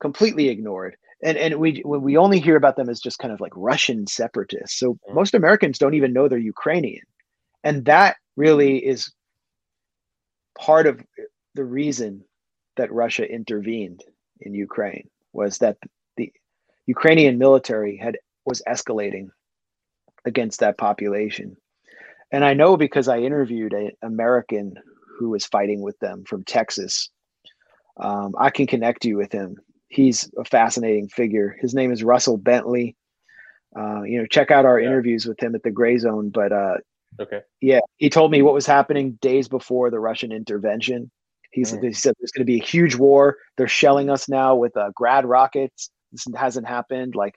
S4: completely ignored. And and we we only hear about them as just kind of like Russian separatists. So
S2: Mm.
S4: most Americans don't even know they're Ukrainian. And that really is part of the reason that Russia intervened in Ukraine was that the Ukrainian military had was escalating against that population. And I know because I interviewed an American who was fighting with them from Texas. Um, I can connect you with him. He's a fascinating figure. His name is Russell Bentley. Uh, you know, check out our
S2: Yeah.
S4: interviews with him at the Gray Zone. But uh,
S2: Okay.
S4: yeah, he told me what was happening days before the Russian intervention. He's,
S2: Mm.
S4: He said there's going to be a huge war. They're shelling us now with uh, grad rockets. This hasn't happened. Like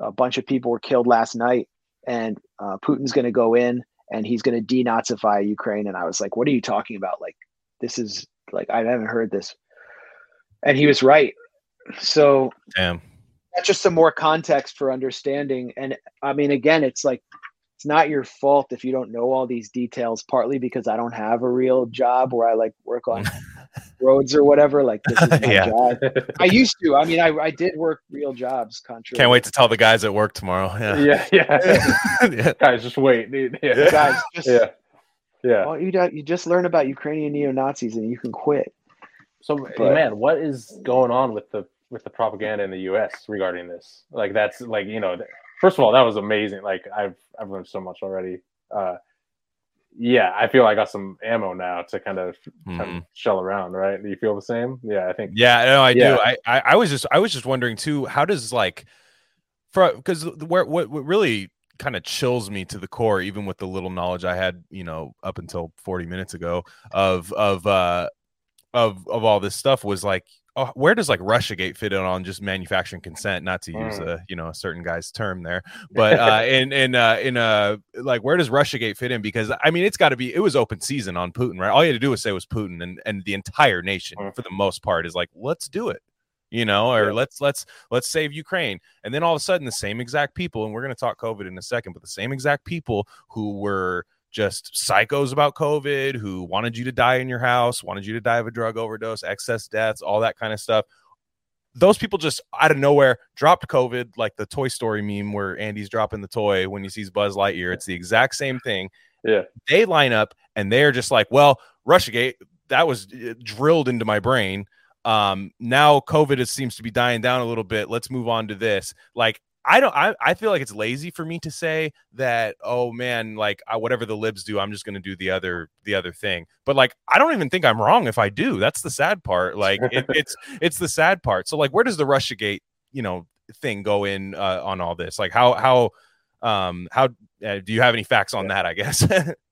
S4: a bunch of people were killed last night, and uh, Putin's going to go in and he's going to denazify Ukraine. And I was like, what are you talking about? Like, this is like, I haven't heard this. And he was right. So
S1: Damn.
S4: that's just some more context for understanding. And I mean, again, it's like, it's not your fault if you don't know all these details, partly because I don't have a real job where I like work on roads or whatever. Like, this is my
S1: Yeah.
S4: job. I used to. I mean, I, I did work real jobs. Contrary.
S1: Can't wait to tell the guys at work tomorrow. Yeah.
S2: yeah. Yeah.
S1: yeah.
S2: Guys, just wait. Yeah.
S4: Guys, just,
S2: Yeah. Yeah.
S4: Well, you, don't- you just learn about Ukrainian neo Nazis and you can quit.
S2: So
S4: But-
S2: man, what is going on with the with the propaganda in the U.S. regarding this? Like that's like you know, first of all, that was amazing. Like I've I've learned so much already. Uh, yeah, I feel I got some ammo now to kind of, kind
S1: Mhm.
S2: of shell around. Right? Do you feel the same? Yeah, I think.
S1: Yeah, no, I
S2: Yeah.
S1: do. I, I I was just I was just wondering too. How does like for because where what what really kind of chills me to the core, even with the little knowledge I had, you know, up until forty minutes ago of of uh of of all this stuff was like. Oh, where does like RussiaGate fit in on just manufacturing consent? Not to use
S2: Mm.
S1: a you know a certain guy's term there, but uh, in in uh, in uh like where does RussiaGate fit in? Because I mean, it's got to be it was open season on Putin, right? All you had to do was say it was Putin, and and the entire nation
S2: Mm.
S1: for the most part is like, let's do it, you know, or
S2: Yeah.
S1: let's let's let's save Ukraine, and then all of a sudden the same exact people, and we're gonna talk COVID in a second, but the same exact people who were just psychos about COVID, who wanted you to die in your house, wanted you to die of a drug overdose, excess deaths, all that kind of stuff those people just out of nowhere dropped COVID, like the Toy Story meme where Andy's dropping the toy when he sees Buzz Lightyear. It's the exact same thing.
S2: Yeah.
S1: They line up and they're just like, well, Russiagate, that was uh, drilled into my brain. Um, now COVID is, seems to be dying down a little bit. Let's move on to this. Like, I don't. I, I feel like it's lazy for me to say that. Oh man, like I, whatever the libs do, I'm just going to do the other the other thing. But like, I don't even think I'm wrong if I do. That's the sad part. Like, it, it's it's the sad part. So like, where does the RussiaGate you know thing go in uh, on all this? Like, how how um how uh, do you have any facts on that? I guess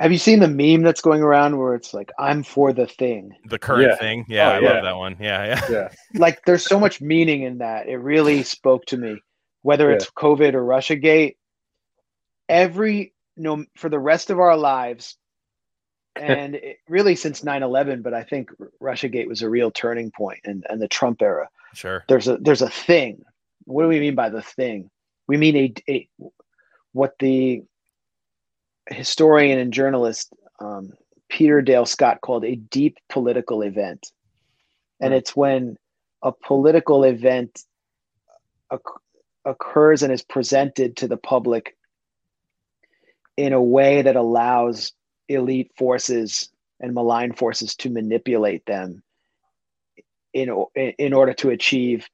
S4: Have you seen the meme that's going around where it's like, I'm for the thing?
S1: the current
S2: Yeah.
S1: thing. Yeah,
S2: Oh,
S1: I
S2: yeah.
S1: love that one. Yeah, yeah.
S2: Yeah.
S4: like there's so much meaning in that. It really spoke to me. Whether it's COVID or Russia Gate, every no for the rest of our lives and it, really since 9-11 but i think Russia Gate was a real turning point and and the trump era
S1: Sure.
S4: there's a there's a thing what do we mean by the thing we mean a, a what the historian and journalist um, peter dale scott called a deep political event. And
S2: Hmm.
S4: it's when a political event occ- occurs and is presented to the public in a way that allows elite forces and malign forces to manipulate them in in order to achieve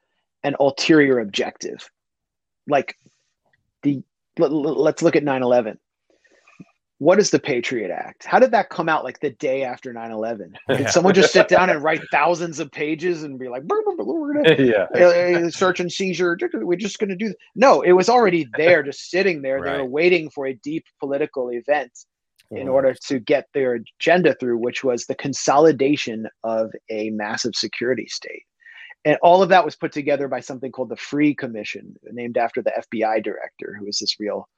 S4: an ulterior objective. Like the let, us look at 9-11 what is the patriot act how did that come out like the day after 9-11 did someone just sit down and write thousands of pages and be like "Brr, brr, brr, we're gonna
S2: yeah.
S4: search and seizure. We're just going to do. No, it was already there, just sitting there. They were waiting for a deep political event
S2: Mm-hmm.
S4: in order to get their agenda through, which was the consolidation of a massive security state. And all of that was put together by something called the Freeh Commission, named after the FBI director, who was this real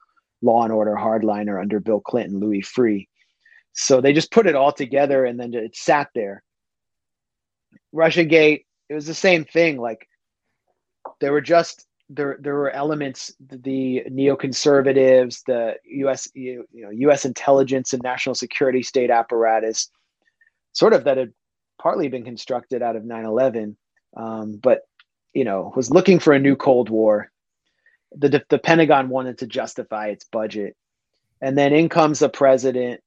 S4: law and order hardliner under Bill Clinton, Louis Freeh. So they just put it all together and then it sat there. Russia Gate, it was the same thing. Like there were just there there were elements the neoconservatives the us you know us intelligence and national security state apparatus sort of that had partly been constructed out of 9-11 um, but you know was looking for a new cold war the, the pentagon wanted to justify its budget. And then in comes the president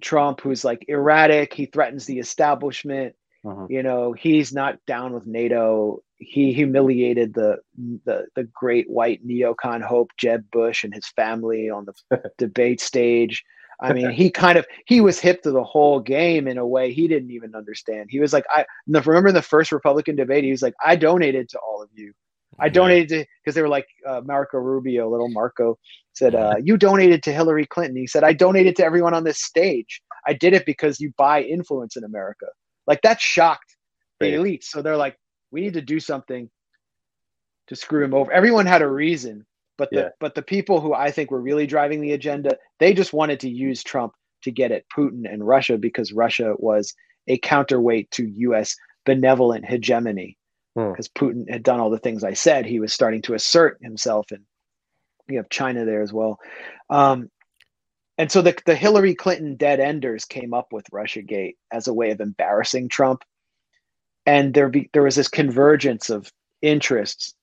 S4: trump who's like erratic. He threatens the establishment.
S2: Mhm.
S4: you know he's not down with nato. He humiliated the the, the great white neocon hope jeb bush and his family on the debate stage. I mean he kind of he was hip to the whole game in a way he didn't even understand. He was like i remember in the first republican debate he was like i donated to all of you i donated to because they were like uh, marco rubio little marco said uh, you donated to hillary clinton he said i donated to everyone on this stage i did it because you buy influence in america like that shocked the
S2: Right.
S4: elites. So they're like, we need to do something to screw him over. Everyone had a reason, but the
S2: Yeah.
S4: but the people who I think were really driving the agenda, they just wanted to use Trump to get at Putin and Russia because Russia was a counterweight to U.S. benevolent hegemony.
S2: Hmm.
S4: Because Putin had done all the things I said, he was starting to assert himself, and you have China there as well. Um, and so the, the Hillary Clinton dead enders came up with Russiagate as a way of embarrassing Trump. And there be there was this convergence of interests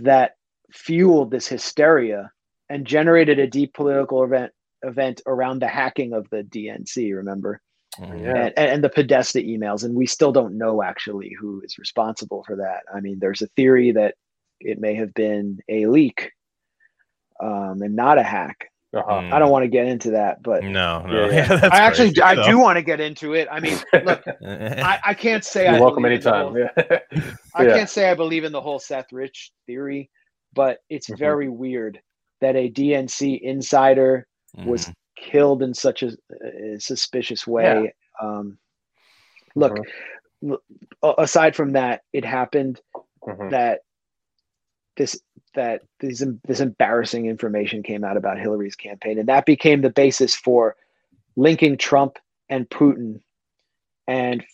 S4: that fueled this hysteria and generated a deep political event event around the hacking of the DNC, remember?
S2: Yeah.
S4: And, and the Podesta emails. And we still don't know actually who is responsible for that. I mean, there's a theory that it may have been a leak um, and not a hack.
S2: Uh-huh.
S1: Mm.
S4: I don't want to get into that, but
S1: No, no.
S2: Yeah,
S1: Yeah,
S2: yeah.
S4: I actually
S1: crazy,
S4: I
S1: though.
S4: do want to get into it. I mean, look, I, I can't say I
S2: You're welcome
S4: believe in
S2: anytime.
S4: whole-
S2: Yeah.
S4: I
S2: Yeah.
S4: can't say I believe in the whole Seth Rich theory, but it's
S2: Mhm.
S4: very weird that a DNC insider was
S1: Mhm.
S4: Killed in such a, a suspicious way. Um, look, a- aside from that, it happened
S2: Mhm.
S4: that this that this this embarrassing information came out about Hillary's campaign, and that became the basis for linking Trump and Putin and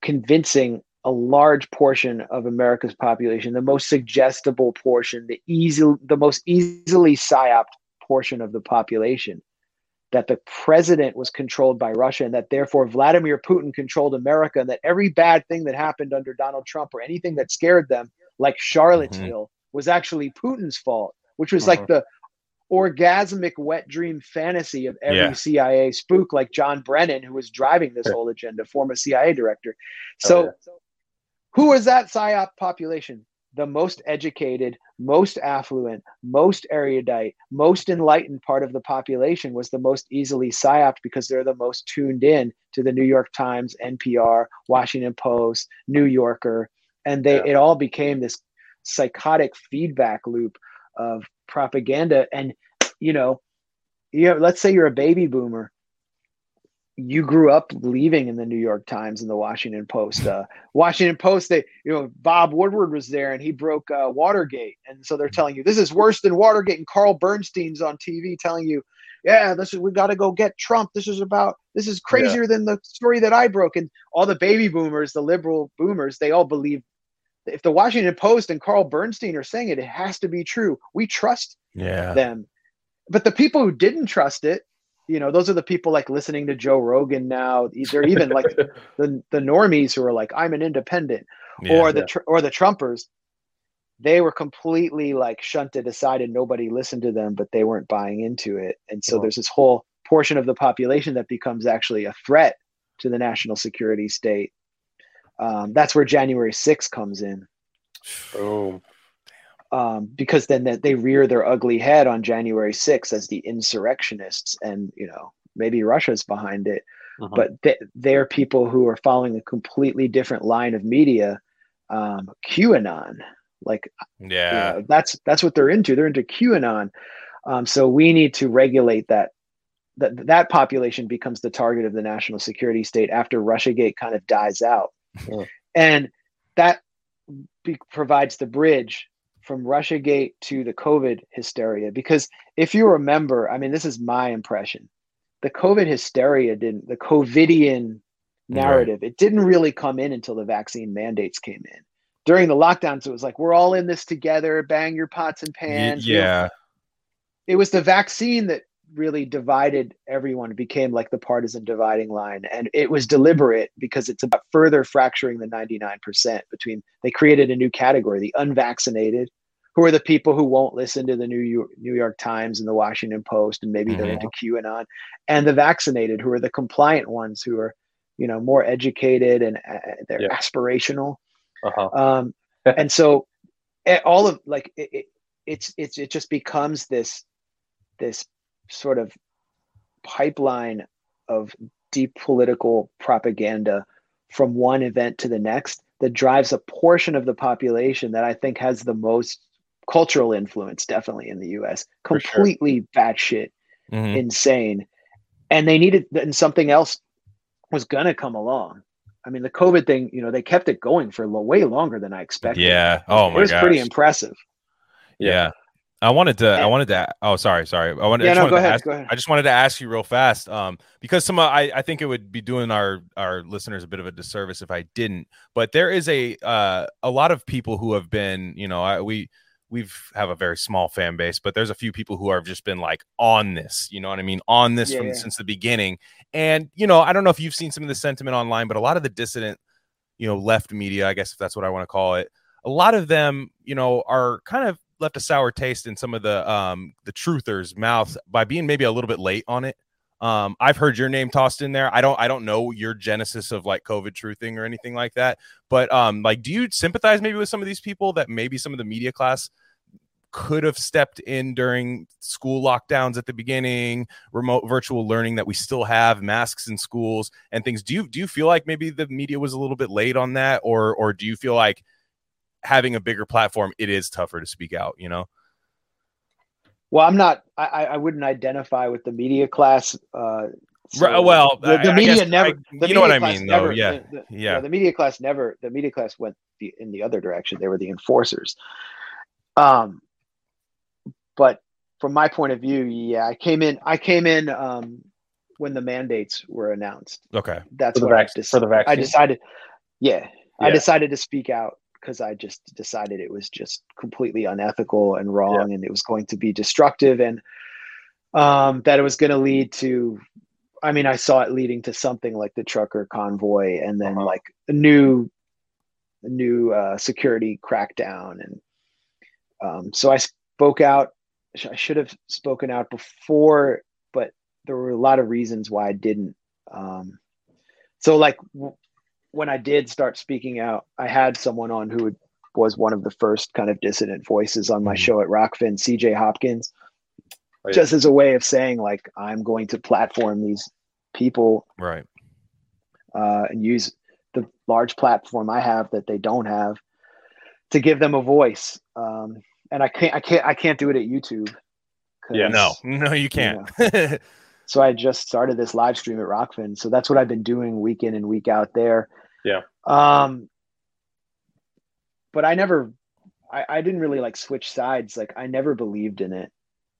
S4: convincing a large portion of America's population, the most suggestible portion, the easy, the most easily psyoped portion of the population, that the president was controlled by Russia, and that therefore Vladimir Putin controlled America, and that every bad thing that happened under Donald Trump or anything that scared them, like Charlottesville, mm-hmm. was actually Putin's fault, which was like uh-huh. the orgasmic wet dream fantasy of every
S1: Yeah.
S4: CIA spook, like John Brennan, who was driving this whole agenda, former CIA director. Oh, so,
S2: yeah.
S4: who was that PSYOP population? The most educated, most affluent, most erudite, most enlightened part of the population was the most easily psyoped because they're the most tuned in to the New York Times, NPR, Washington Post, New Yorker, and they
S2: Yeah.
S4: it all became this psychotic feedback loop of propaganda. And you know, you have, let's say you're a baby boomer, you grew up believing in the New York Times and the Washington Post. Uh, Washington Post, they, you know, Bob Woodward was there and he broke uh, Watergate, and so they're telling you this is worse than Watergate, and Carl Bernstein's on TV telling you, yeah, this is we got to go get Trump. This is about this is crazier yeah. than the story that I broke, and all the baby boomers, the liberal boomers, they all believe. If the Washington Post and Carl Bernstein are saying it, it has to be true. We trust
S1: yeah.
S4: them. But the people who didn't trust it, you know, those are the people like listening to Joe Rogan now. They're even like the the normies who are like, I'm an independent, yeah, or the yeah. or the Trumpers. They were completely like shunted aside, and nobody listened to them, but they weren't buying into it. And so there's this whole portion of the population that becomes actually a threat to the national security state. Um, that's where January 6th comes in.
S2: Oh,
S4: um, because then they, they rear their ugly head on January 6th as the insurrectionists, and you know maybe Russia's behind it, uh-huh. but they, they're people who are following a completely different line of media, um, QAnon. Like,
S1: yeah,
S4: you know, that's that's what they're into. They're into QAnon. Um, so we need to regulate that. That that population becomes the target of the national security state after RussiaGate kind of dies out, and that be, provides the bridge from Russiagate to the COVID hysteria. Because if you remember, I mean, this is my impression. The COVID hysteria didn't, the COVIDian narrative, right. it didn't really come in until the vaccine mandates came in. During the lockdowns, it was like, we're all in this together, bang your pots and pans.
S1: Yeah.
S4: It was the vaccine that really divided everyone it became like the partisan dividing line and it was deliberate because it's about further fracturing the 99% between they created a new category the unvaccinated who are the people who won't listen to the new york, new york times and the washington post and maybe they're mm-hmm. into qanon and the vaccinated who are the compliant ones who are you know more educated and uh, they're yeah. aspirational uh-huh. um, and so eh, all of like it, it, it's it's it just becomes this this sort of pipeline of deep political propaganda from one event to the next that drives a portion of the population that I think has the most cultural influence, definitely in the US, completely sure. batshit mm-hmm. insane. And they needed, and something else was going to come along. I mean, the COVID thing, you know, they kept it going for way longer than I expected.
S1: Yeah. Oh my god. It was
S4: gosh. pretty impressive.
S1: Yeah. I wanted to. I wanted to. Oh, sorry, sorry. I wanted.
S4: Yeah,
S1: I
S4: no,
S1: go
S4: ahead,
S1: ask,
S4: go ahead.
S1: I just wanted to ask you real fast, um, because some. I I think it would be doing our our listeners a bit of a disservice if I didn't. But there is a uh a lot of people who have been, you know, I, we we've have a very small fan base, but there's a few people who have just been like on this. You know what I mean? On this yeah, from yeah. since the beginning. And you know, I don't know if you've seen some of the sentiment online, but a lot of the dissident, you know, left media, I guess if that's what I want to call it, a lot of them, you know, are kind of left a sour taste in some of the um the truthers' mouths by being maybe a little bit late on it. Um, I've heard your name tossed in there. I don't I don't know your genesis of like COVID truthing or anything like that. But um, like, do you sympathize maybe with some of these people that maybe some of the media class could have stepped in during school lockdowns at the beginning, remote virtual learning that we still have, masks in schools and things. Do you do you feel like maybe the media was a little bit late on that, or or do you feel like having a bigger platform, it is tougher to speak out, you know?
S4: Well, I'm not, I, I wouldn't identify with the media class. Uh,
S1: so right, well,
S4: the, the
S1: I,
S4: media
S1: I
S4: never,
S1: the you know what I mean,
S4: never,
S1: though. Yeah.
S4: The, the,
S1: yeah.
S4: The media class never, the media class went the, in the other direction. They were the enforcers. Um, but from my point of view, yeah, I came in, I came in, um, when the mandates were announced.
S1: Okay.
S4: That's
S2: for
S4: what
S2: vac-
S4: I, dec-
S2: for the vaccine.
S4: I decided. Yeah,
S2: Yeah.
S4: I decided to speak out because I just decided it was just completely unethical and wrong, and it was going to be destructive, and um, that it was going to lead to. I mean, I saw it leading to something like the trucker convoy, and then
S2: Uh-huh.
S4: like a new, a new uh, security crackdown, and um, so I spoke out. I should have spoken out before, but there were a lot of reasons why I didn't. Um, so, like when I did start speaking out, I had someone on who was one of the first kind of dissident voices on my
S1: Mhm.
S4: show at Rokfin, CJ Hopkins,
S2: Oh, yeah.
S4: just as a way of saying like I'm going to platform these people
S1: Right.
S4: uh, and use the large platform I have that they don't have to give them a voice. Um, and I can't, I can't, I can't do it at YouTube.
S2: Yeah.
S1: No, no, you can't.
S4: so I just started this live stream at Rokfin. So that's what I've been doing week in and week out there.
S2: Yeah.
S4: Um, but I never, I, I didn't really like switch sides. Like I never believed in it.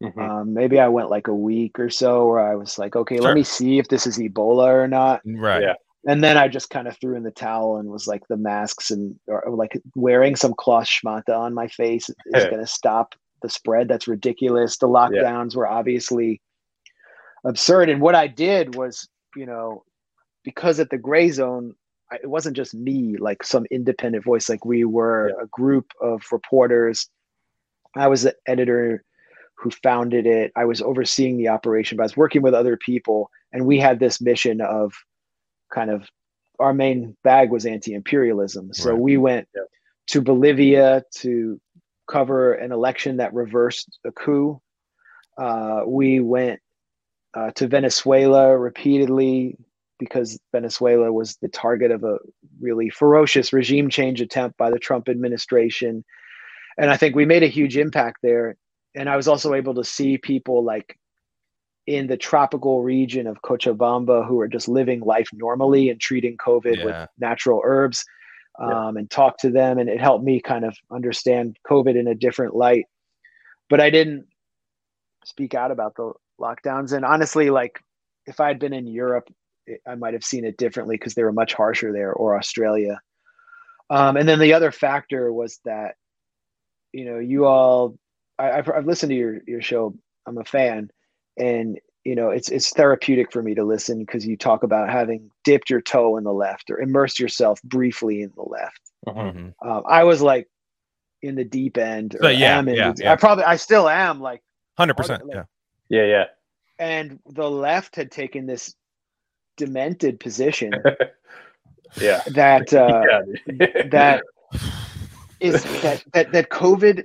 S2: Mhm.
S4: Um, maybe I went like a week or so where I was like, okay,
S1: Sure.
S4: let me see if this is Ebola or not.
S1: Right.
S2: Yeah.
S4: And then I just kind of threw in the towel and was like, the masks and or, or, like wearing some cloth schmata on my face is
S2: Yeah.
S4: going to stop the spread. That's ridiculous. The lockdowns were obviously absurd. And what I did was, you know, because at the gray zone, I, it wasn't just me, like some independent voice. Like we were a group of reporters. I was the editor who founded it. I was overseeing the operation, but I was working with other people, and we had this mission of kind of our main bag was anti-imperialism. So
S1: Right.
S4: we went
S2: Yeah.
S4: to Bolivia to cover an election that reversed a coup. Uh, we went uh, to Venezuela repeatedly because Venezuela was the target of a really ferocious regime change attempt by the Trump administration. And I think we made a huge impact there. And I was also able to see people like in the tropical region of Cochabamba who are just living life normally and treating COVID
S1: Yeah.
S4: with natural herbs
S2: Yeah.
S4: um, and talk to them. And it helped me kind of understand COVID in a different light. But I didn't speak out about the lockdowns. And honestly, like if I had been in Europe, I might have seen it differently because they were much harsher there or Australia. Um, and then the other factor was that, you know, you all, I, I've, I've listened to your, your show. I'm a fan and, you know, it's, it's therapeutic for me to listen because you talk about having dipped your toe in the left or immersed yourself briefly in the left.
S2: Mhm.
S1: Mhm.
S4: Um, I was like in the deep end.
S1: So,
S4: or
S1: yeah,
S4: am in
S1: yeah,
S4: the-
S1: yeah.
S4: I probably, I still am like,
S1: 100%.
S4: Like-
S1: Yeah.
S2: Yeah, yeah.
S4: and the left had taken this demented position
S2: Yeah.
S4: that uh,
S2: yeah.
S4: that is that, that that COVID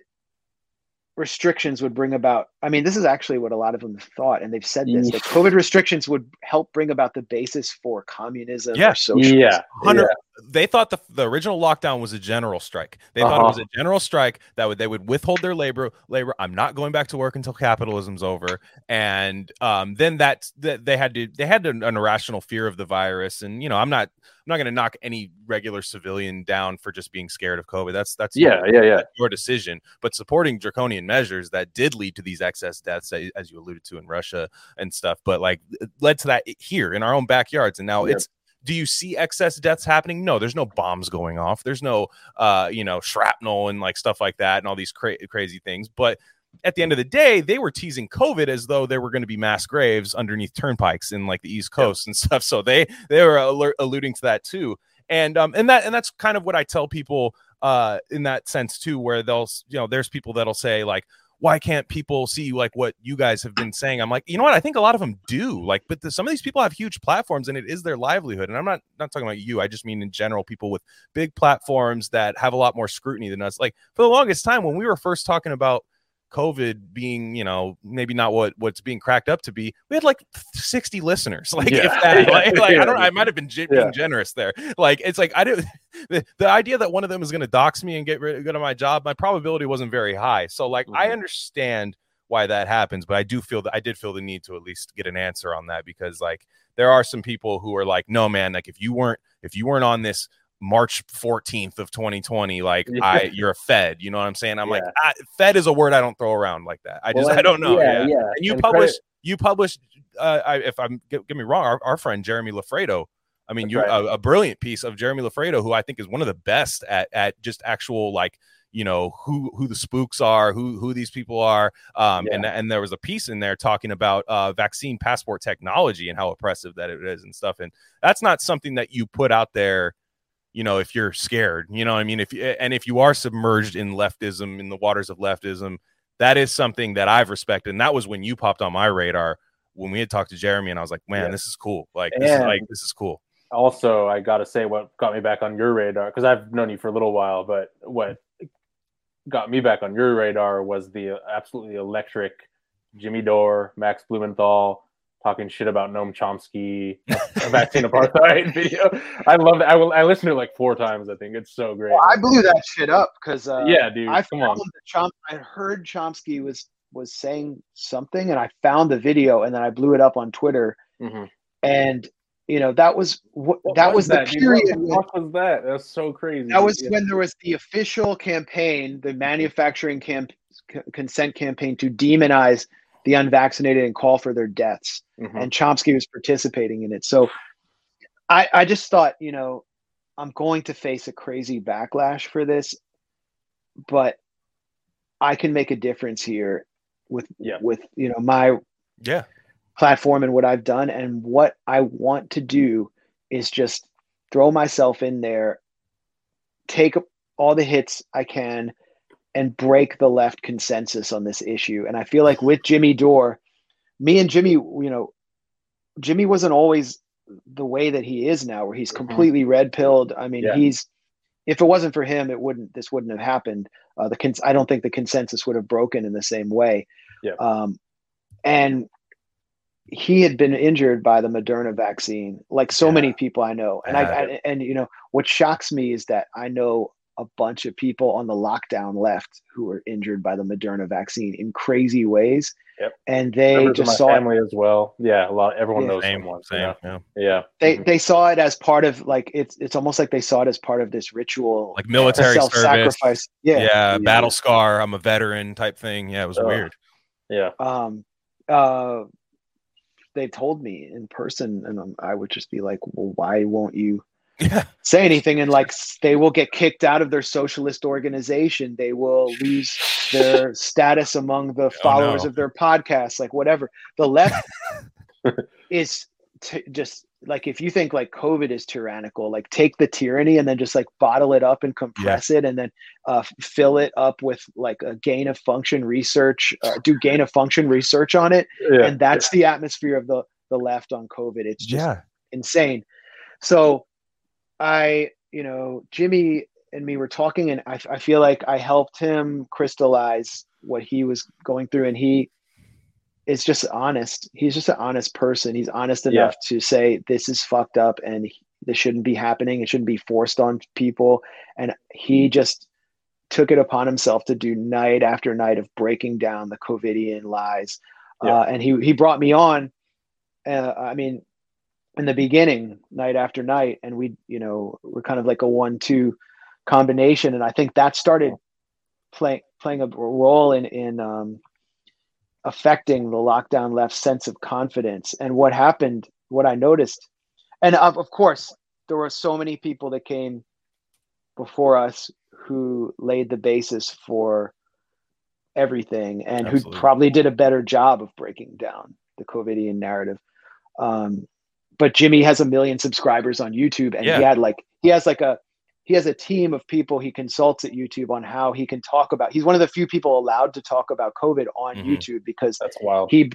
S4: restrictions would bring about. I mean, this is actually what a lot of them thought, and they've said this that COVID restrictions would help bring about the basis for communism
S1: Yeah.
S4: or socialism.
S2: yeah. yeah.
S1: they thought the, the original lockdown was a general strike. They thought it was
S2: Uh-huh.
S1: a general strike that would they would withhold their labor. Labor. I'm not going back to work until capitalism's over. And um, then that, that they had to they had an, an irrational fear of the virus. And you know, I'm not I'm not going to knock any regular civilian down for just being scared of COVID. That's that's
S2: Yeah, yeah, yeah.
S1: your decision. But supporting draconian measures that did lead to these excess deaths, as you alluded to in Russia and stuff, but like led to that here in our own backyards. And now
S2: Yeah.
S1: it's do you see excess deaths happening? No, there's no bombs going off. There's no uh, you know, shrapnel and like stuff like that and all these cra- crazy things. But at the end of the day, they were teasing COVID as though there were going to be mass graves underneath turnpikes in like the East Coast and stuff. So they they were alert, alluding to that too. And um and that and that's kind of what I tell people uh in that sense too, where they'll you know there's people that'll say like why can't people see like what you guys have been saying? I'm like, you know what? I think a lot of them do. Like, but the, some of these people have huge platforms, and it is their livelihood. And I'm not not talking about you. I just mean in general, people with big platforms that have a lot more scrutiny than us. Like for the longest time, when we were first talking about COVID being, you know, maybe not what what's being cracked up to be, we had like 60 listeners. Like,
S2: Yeah.
S1: if that, like, like, I don't know, I might have been
S2: Yeah.
S1: being generous there. Like, it's like I didn't. The, the idea that one of them is going to dox me and get rid of my job, my probability wasn't very high. So, like, I
S2: Mhm.
S1: understand why that happens, but I do feel that I did feel the need to at least get an answer on that because, like, there are some people who are like, no, man, like if you weren't if you weren't on this March 14th of 2020, like
S2: Yeah.
S1: I you're a Fed. You know what I'm saying? I'm like, I, Fed is a word I don't throw around like that. I just
S2: Well,
S1: I don't know.
S2: Yeah,
S1: Yeah.
S2: yeah.
S1: And you
S2: And
S1: publish
S2: credit-
S1: you published uh I, if I'm get, get me wrong, our, our friend Jeremy Loffredo. I mean,
S2: That's
S1: you
S2: right.
S1: a, a brilliant piece of Jeremy Loffredo, who I think is one of the best at at just actual like you know who who the spooks are, who who these people are, um, and and there was a piece in there talking about uh, vaccine passport technology and how oppressive that it is and stuff, and that's not something that you put out there, you know, if you're scared, you know, I mean, if you and if you are submerged in leftism in the waters of leftism, that is something that I've respected, and that was when you popped on my radar when we had talked to Jeremy, and I was like, man,
S2: Yeah.
S1: this is cool, like this is like this is cool.
S2: also i gotta say what got me back on your radar because i've known you for a little while but what got me back on your radar was the uh, absolutely electric jimmy dore max blumenthal talking shit about noam chomsky a vaccine apartheid video i love that i will i listened to it like four times i think it's so great
S4: Well, I blew that shit up because uh,
S2: yeah dude
S4: I
S2: come
S4: found
S2: on
S4: that Chom- I heard Chomsky was was saying something, and I found the video, and then I blew it up on Twitter,
S2: Mm-hmm.
S4: and you know that was what
S2: What
S4: that was, the
S2: dude?
S4: period.
S2: What the
S4: when-
S2: fuck was that? That's so crazy.
S4: that was
S2: Yeah.
S4: when there was the official campaign, the manufacturing camp c- consent campaign to demonize the unvaccinated and call for their deaths.
S2: Mhm.
S4: And Chomsky was participating in it. So I, I just thought, you know, I'm going to face a crazy backlash for this, but I can make a difference here with
S2: Yeah.
S4: with you know my
S1: Yeah.
S4: platform and what I've done. And what I want to do is just throw myself in there, take all the hits I can, and break the left consensus on this issue. And I feel like with Jimmy Dore, me and Jimmy, you know, Jimmy wasn't always the way that he is now, where he's
S2: Mhm.
S4: completely red pilled. I mean,
S2: Yeah.
S4: he's if it wasn't for him, it wouldn't this wouldn't have happened. Uh, the cons- I don't think the consensus would have broken in the same way.
S2: Yeah.
S4: Um, and he had been injured by the Moderna vaccine, like so
S1: Yeah.
S4: many people I know. And I, I and you know what shocks me is that I know a bunch of people on the lockdown left who were injured by the Moderna vaccine in crazy ways.
S2: Yep.
S4: And they
S2: Members
S4: just
S2: my
S4: saw it,
S2: as well. Yeah, a lot. Everyone
S4: Yeah.
S2: knows
S1: Same.
S2: someone. you
S1: Same. Yeah.
S2: Yeah.
S4: they
S2: Mhm.
S4: they saw it as part of like it's it's almost like they saw it as part of this ritual
S1: Like military
S4: self sacrifice.
S1: Yeah.
S4: Yeah.
S1: Battle scar. I'm a veteran type thing. Yeah. It was
S2: Ugh.
S1: weird.
S2: Yeah.
S4: Um uh they told me in person and um, I would just be like, well, why won't you
S1: Yeah.
S4: say anything and like they will get kicked out of their socialist organization they will lose their status among the followers
S1: Oh, no.
S4: of their podcast like whatever the left is t- just like if you think like covid is tyrannical like take the tyranny and then just like bottle it up and compress it and then uh, fill it up with like a gain of function research uh, do gain of function research on it
S2: Yeah.
S4: and that's the atmosphere of the the left on covid it's just
S1: Yeah.
S4: insane. So I, you know, Jimmy and me were talking, and I, I feel like I helped him crystallize what he was going through, and he is just honest. He's just an honest person. He's honest
S2: Yeah.
S4: enough to say this is fucked up, and he- this shouldn't be happening. It shouldn't be forced on people, and he just took it upon himself to do night after night of breaking down the COVIDian lies.
S2: Yeah.
S4: Uh, and he he brought me on. Uh, I mean, in the beginning, night after night, and we, you know, we're kind of like a one-two combination, and I think that started playing playing a role in in um, affecting the lockdown left sense of confidence. And what happened, what I noticed, and of, of course, there were so many people that came before us who laid the basis for everything and
S1: Absolutely.
S4: who probably did a better job of breaking down the COVIDian narrative. Um, but Jimmy has a million subscribers on YouTube, and
S1: Yeah.
S4: he had like he has like a he has a team of people he consults at YouTube on how he can talk about. He's one of the few people allowed to talk about COVID on
S1: Mhm.
S4: YouTube because
S2: That's wild.
S4: he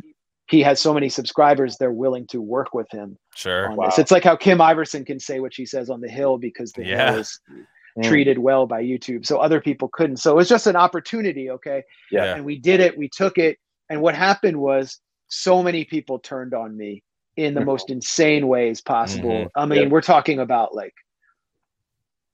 S4: he has so many subscribers. They're willing to work with him
S1: Sure.
S4: on
S2: Wow.
S4: this. It's like how Kim Iverson can say what she says on the Hill because the
S1: Yeah.
S4: Hill is
S2: Mm.
S4: treated well by YouTube, so other people couldn't. So it was just an opportunity, okay?
S2: Yeah.
S4: And we did it. We took it. And what happened was so many people turned on me in the
S2: Mhm.
S4: most insane ways possible.
S1: Mhm.
S4: I mean,
S2: Yep.
S4: we're talking about like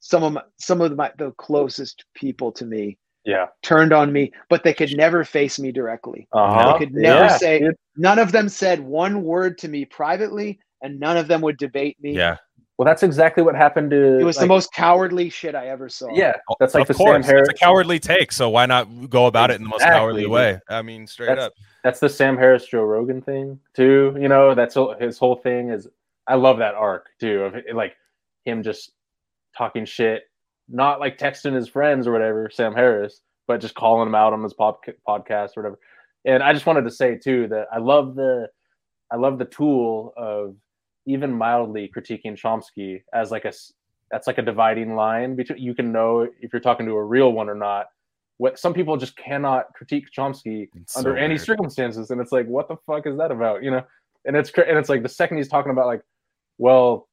S4: some of my, some of my the closest people to me
S2: Yeah.
S4: turned on me, but they could never face me directly.
S2: Uh-huh.
S4: They could never
S2: Yeah,
S4: say
S2: dude.
S4: none of them said one word to me privately, and none of them would debate me.
S1: Yeah.
S2: Well, that's exactly what happened to.
S4: It was the most cowardly shit I ever saw.
S2: Yeah, that's like
S1: of
S2: the
S1: course.
S2: Sam Harris.
S1: It's a cowardly take. So why not go about it in the most cowardly way? I mean, straight
S2: That's-
S1: up.
S2: That's the Sam Harris Joe Rogan thing too. You know, that's his whole thing is. I love that arc too of like him just talking shit, not like texting his friends or whatever, Sam Harris, but just calling him out on his pop- podcast or whatever. And I just wanted to say too that I love the, I love the tool of even mildly critiquing Chomsky as like a that's like a dividing line between you can know if you're talking to a real one or not. What some people just cannot critique Chomsky
S1: It's
S2: under
S1: so
S2: any
S1: weird.
S2: circumstances, and it's like, what the fuck is that about? You know, and it's and it's like the second he's talking about like, well,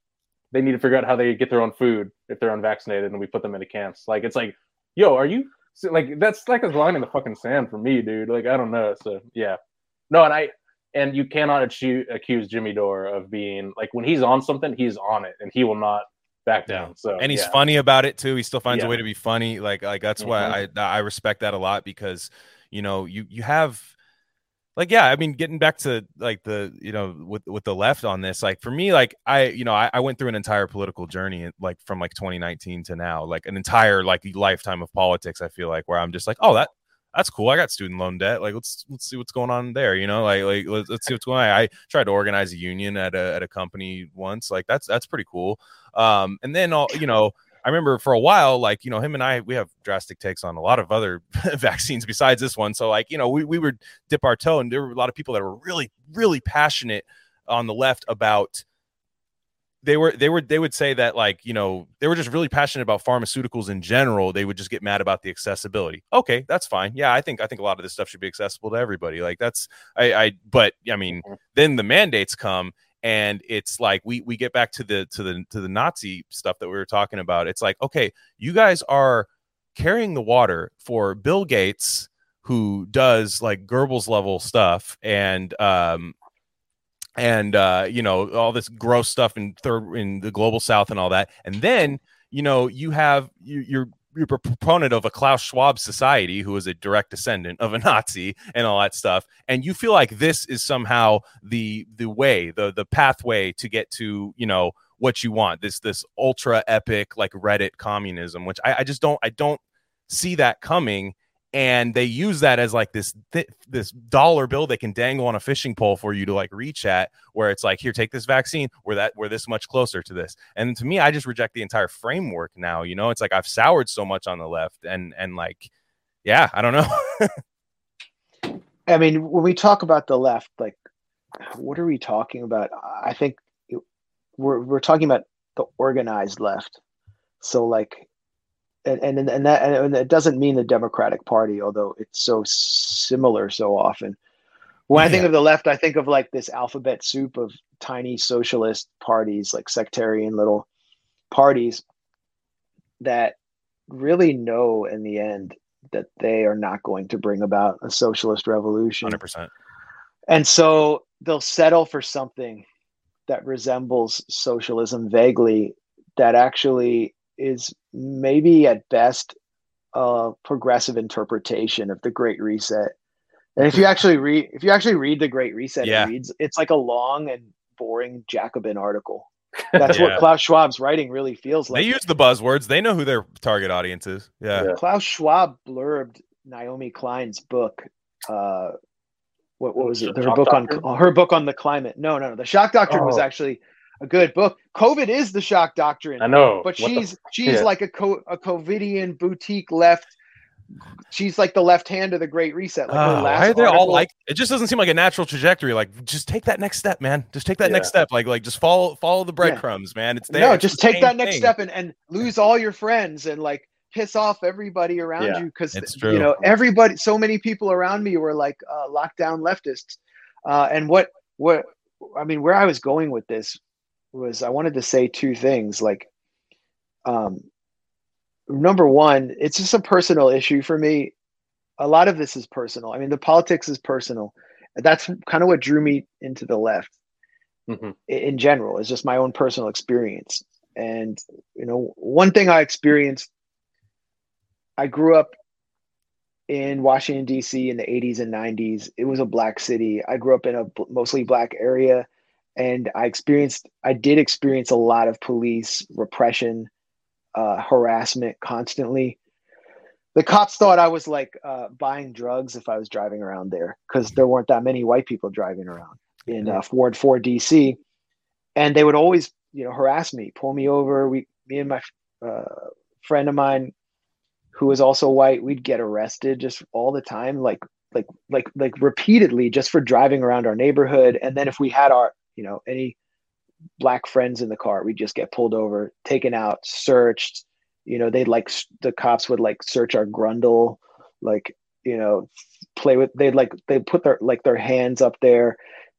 S2: they need to figure out how they get their own food if they're unvaccinated, and we put them into camps. Like, it's like, yo, are you like that's like a line in the fucking sand for me, dude. Like, I don't know. So yeah, no, and I and you cannot accu- accuse Jimmy Dore of being like when he's on something, he's on it, and he will not back down. So
S1: and he's
S2: yeah.
S1: funny about it too. He still finds
S2: Yeah.
S1: a way to be funny. Like like that's why mm-hmm. I I respect that a lot because you know you you have like yeah i mean getting back to like the you know with with the left on this like for me like i you know I, I went through an entire political journey like from like 2019 to now like an entire like lifetime of politics i feel like where i'm just like oh that that's cool. I got student loan debt. Like let's let's see what's going on there you know? Like like let's, let's see what's going on. I tried to organize a union at a, at a company once. Like that's that's pretty cool. Um and then all you know I remember for a while, like, you know, him and I, we have drastic takes on a lot of other vaccines besides this one. So, like, you know, we, we would dip our toe, and there were a lot of people that were really, really passionate on the left about they were they were they would say that like you know they were just really passionate about pharmaceuticals in general they would just get mad about the accessibility okay that's fine yeah i think i think a lot of this stuff should be accessible to everybody like that's i i but i mean mm-hmm. then the mandates come and it's like we we get back to the to the to the Nazi stuff that we were talking about. It's like, okay, you guys are carrying the water for Bill Gates, who does like Goebbels level stuff, and um, and uh, you know all this gross stuff in third in the global South and all that, and then you know you have you, you're you're a proponent of a Klaus Schwab society who is a direct descendant of a Nazi and all that stuff, and you feel like this is somehow the the way, the the pathway to get to you know what you want this this ultra epic like Reddit communism, which I, I just don't I don't see that coming and they use that as like this th- this dollar bill they can dangle on a fishing pole for you to like reach at where it's like here take this vaccine. We're that we're this much closer to this. And to me i just reject the entire framework now you know? It's like i've soured so much on the left and and like yeah i don't know.
S4: I mean when we talk about the left like what are we talking about? I think we're we're talking about the organized left. So like and and and that and it doesn't mean the Democratic Party, although it's so similar so often. When yeah. I think of the left, I think of like this alphabet soup of tiny socialist parties, like sectarian little parties that really know in the end that they are not going to bring about a socialist revolution.
S1: 100%.
S4: And so they'll settle for something that resembles socialism vaguely that actually is maybe at best a progressive interpretation of the Great Reset. And if you actually read, if you actually read the Great Reset, yeah. it reads it's like a long and boring Jacobin article. That's yeah. what Klaus Schwab's writing really feels like.
S1: They use the buzzwords. They know who their target audience is. Yeah. yeah.
S4: Klaus Schwab blurbed Naomi Klein's book. Uh, what, what was it? Her book Doctrine? on her book on the climate. No, no, no. The shock doctrine oh. was actually a good book. COVID is the shock doctrine.
S2: I know,
S4: but what she's the, she's yeah. like a co- a COVIDian boutique left. She's like the left hand of the Great Reset. Like
S1: uh, why are they all like? It just doesn't seem like a natural trajectory. Like, just take that next step, man. Just take that yeah. next step. Like, like just follow follow the breadcrumbs, yeah. man. It's there.
S4: No,
S1: it's
S4: just take that next thing. step and and lose all your friends and like piss off everybody around you because you know everybody. So many people around me were like uh, lockdown leftists, uh, and what what I mean, where I was going with this was I wanted to say two things. Like, um, number one, it's just a personal issue for me. A lot of this is personal. I mean, the politics is personal. That's kind of what drew me into the left mm-hmm. in general. Is just my own personal experience. And you know, one thing I experienced, I grew up in Washington D.C. in the 80s and 90s. It was a black city. I grew up in a mostly black area and I experienced, I did experience a lot of police repression, uh, harassment constantly. The cops thought I was like uh, buying drugs if I was driving around there because there weren't that many white people driving around in uh, Ward 4 DC. And they would always, you know, harass me, pull me over. We, me and my uh, friend of mine who was also white, we'd get arrested just all the time, like like like like repeatedly just for driving around our neighborhood. And then if we had our you know any black friends in the car we just get pulled over taken out searched. You know they'd like the cops would like search our grundle like you know play with they'd like they put their like their hands up there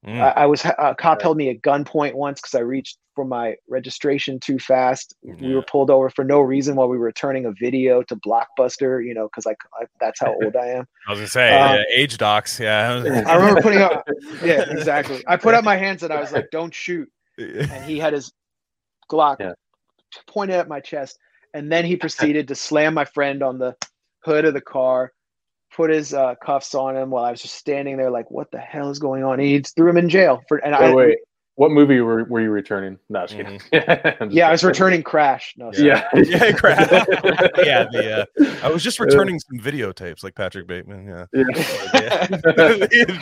S4: mm. I, I, was a cop held me at gunpoint once because i reached for my registration too fast. Yeah. we were pulled over for no reason while we were returning a video to blockbuster you know because like that's how old i am.
S1: I was gonna say um, yeah, age docs yeah.
S4: I remember putting up yeah exactly. I put up my hands and i was like don't shoot. And he had his glock yeah. pointed at my chest and then he proceeded to slam my friend on the hood of the car put his uh, cuffs on him while I was just standing there, like, what the hell is going on? And he threw him in jail for. And
S2: Wait,
S4: I,
S2: wait. What movie were, were you returning? No, just kidding. I'm
S4: yeah, I was returning Crash. No,
S2: Yeah.
S1: yeah, Crash. yeah, the uh, I was just returning some videotapes like Patrick Bateman. Yeah.
S2: Yeah.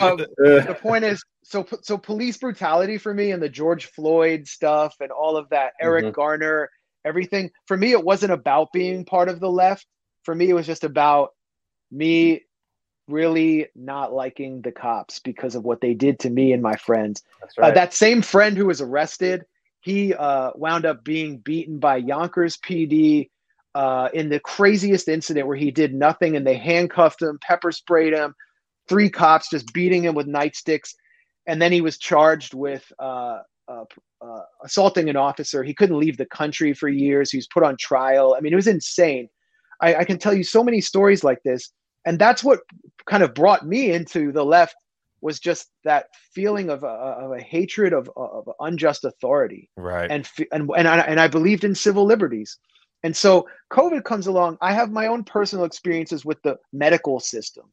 S4: Um, the point is so so police brutality for me and the George Floyd stuff and all of that Eric
S2: Mhm.
S4: Garner everything for me it wasn't about being part of the left for me it was just about me really not liking the cops because of what they did to me and my friends
S2: that's
S4: uh, that same friend who was arrested he uh, wound up being beaten by Yonkers PD uh, in the craziest incident where he did nothing and they handcuffed him, pepper sprayed him, three cops just beating him with nightsticks. And then he was charged with uh, uh, uh, assaulting an officer. He couldn't leave the country for years. He was put on trial. I mean, it was insane. I, I can tell you so many stories like this. And that's what kind of brought me into the left was just that feeling of a, of a hatred of, of unjust authority
S1: Right.
S4: and and and I, and I believed in civil liberties. And so COVID comes along. I have my own personal experiences with the medical system.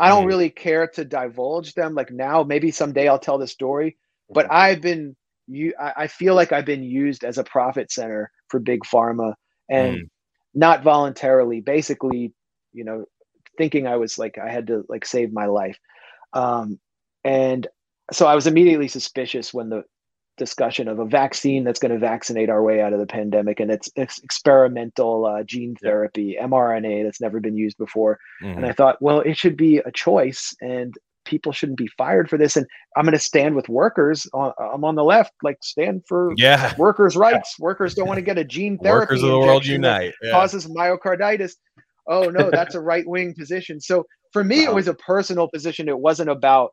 S4: I don't
S1: Mhm.
S4: really care to divulge them. Like now, maybe someday I'll tell the story. But I've been you. I I feel like I've been used as a profit center for big pharma, and
S1: Mm.
S4: not voluntarily. Basically, you know, thinking I was like I had to like save my life. Um, and so I was immediately suspicious when the discussion of a vaccine that's going to vaccinate our way out of the pandemic and it's, it's experimental uh, gene
S2: Yeah.
S4: therapy mrna that's never been used before
S1: Mhm.
S4: and i thought well it should be a choice and people shouldn't be fired for this and i'm going to stand with workers on, i'm on the left like stand for
S1: yeah.
S4: workers rights workers don't want to get a gene therapy
S1: Workers of the world unite. Yeah.
S4: causes myocarditis. Oh no, that's a right wing position. So for me, it was a personal position. It wasn't about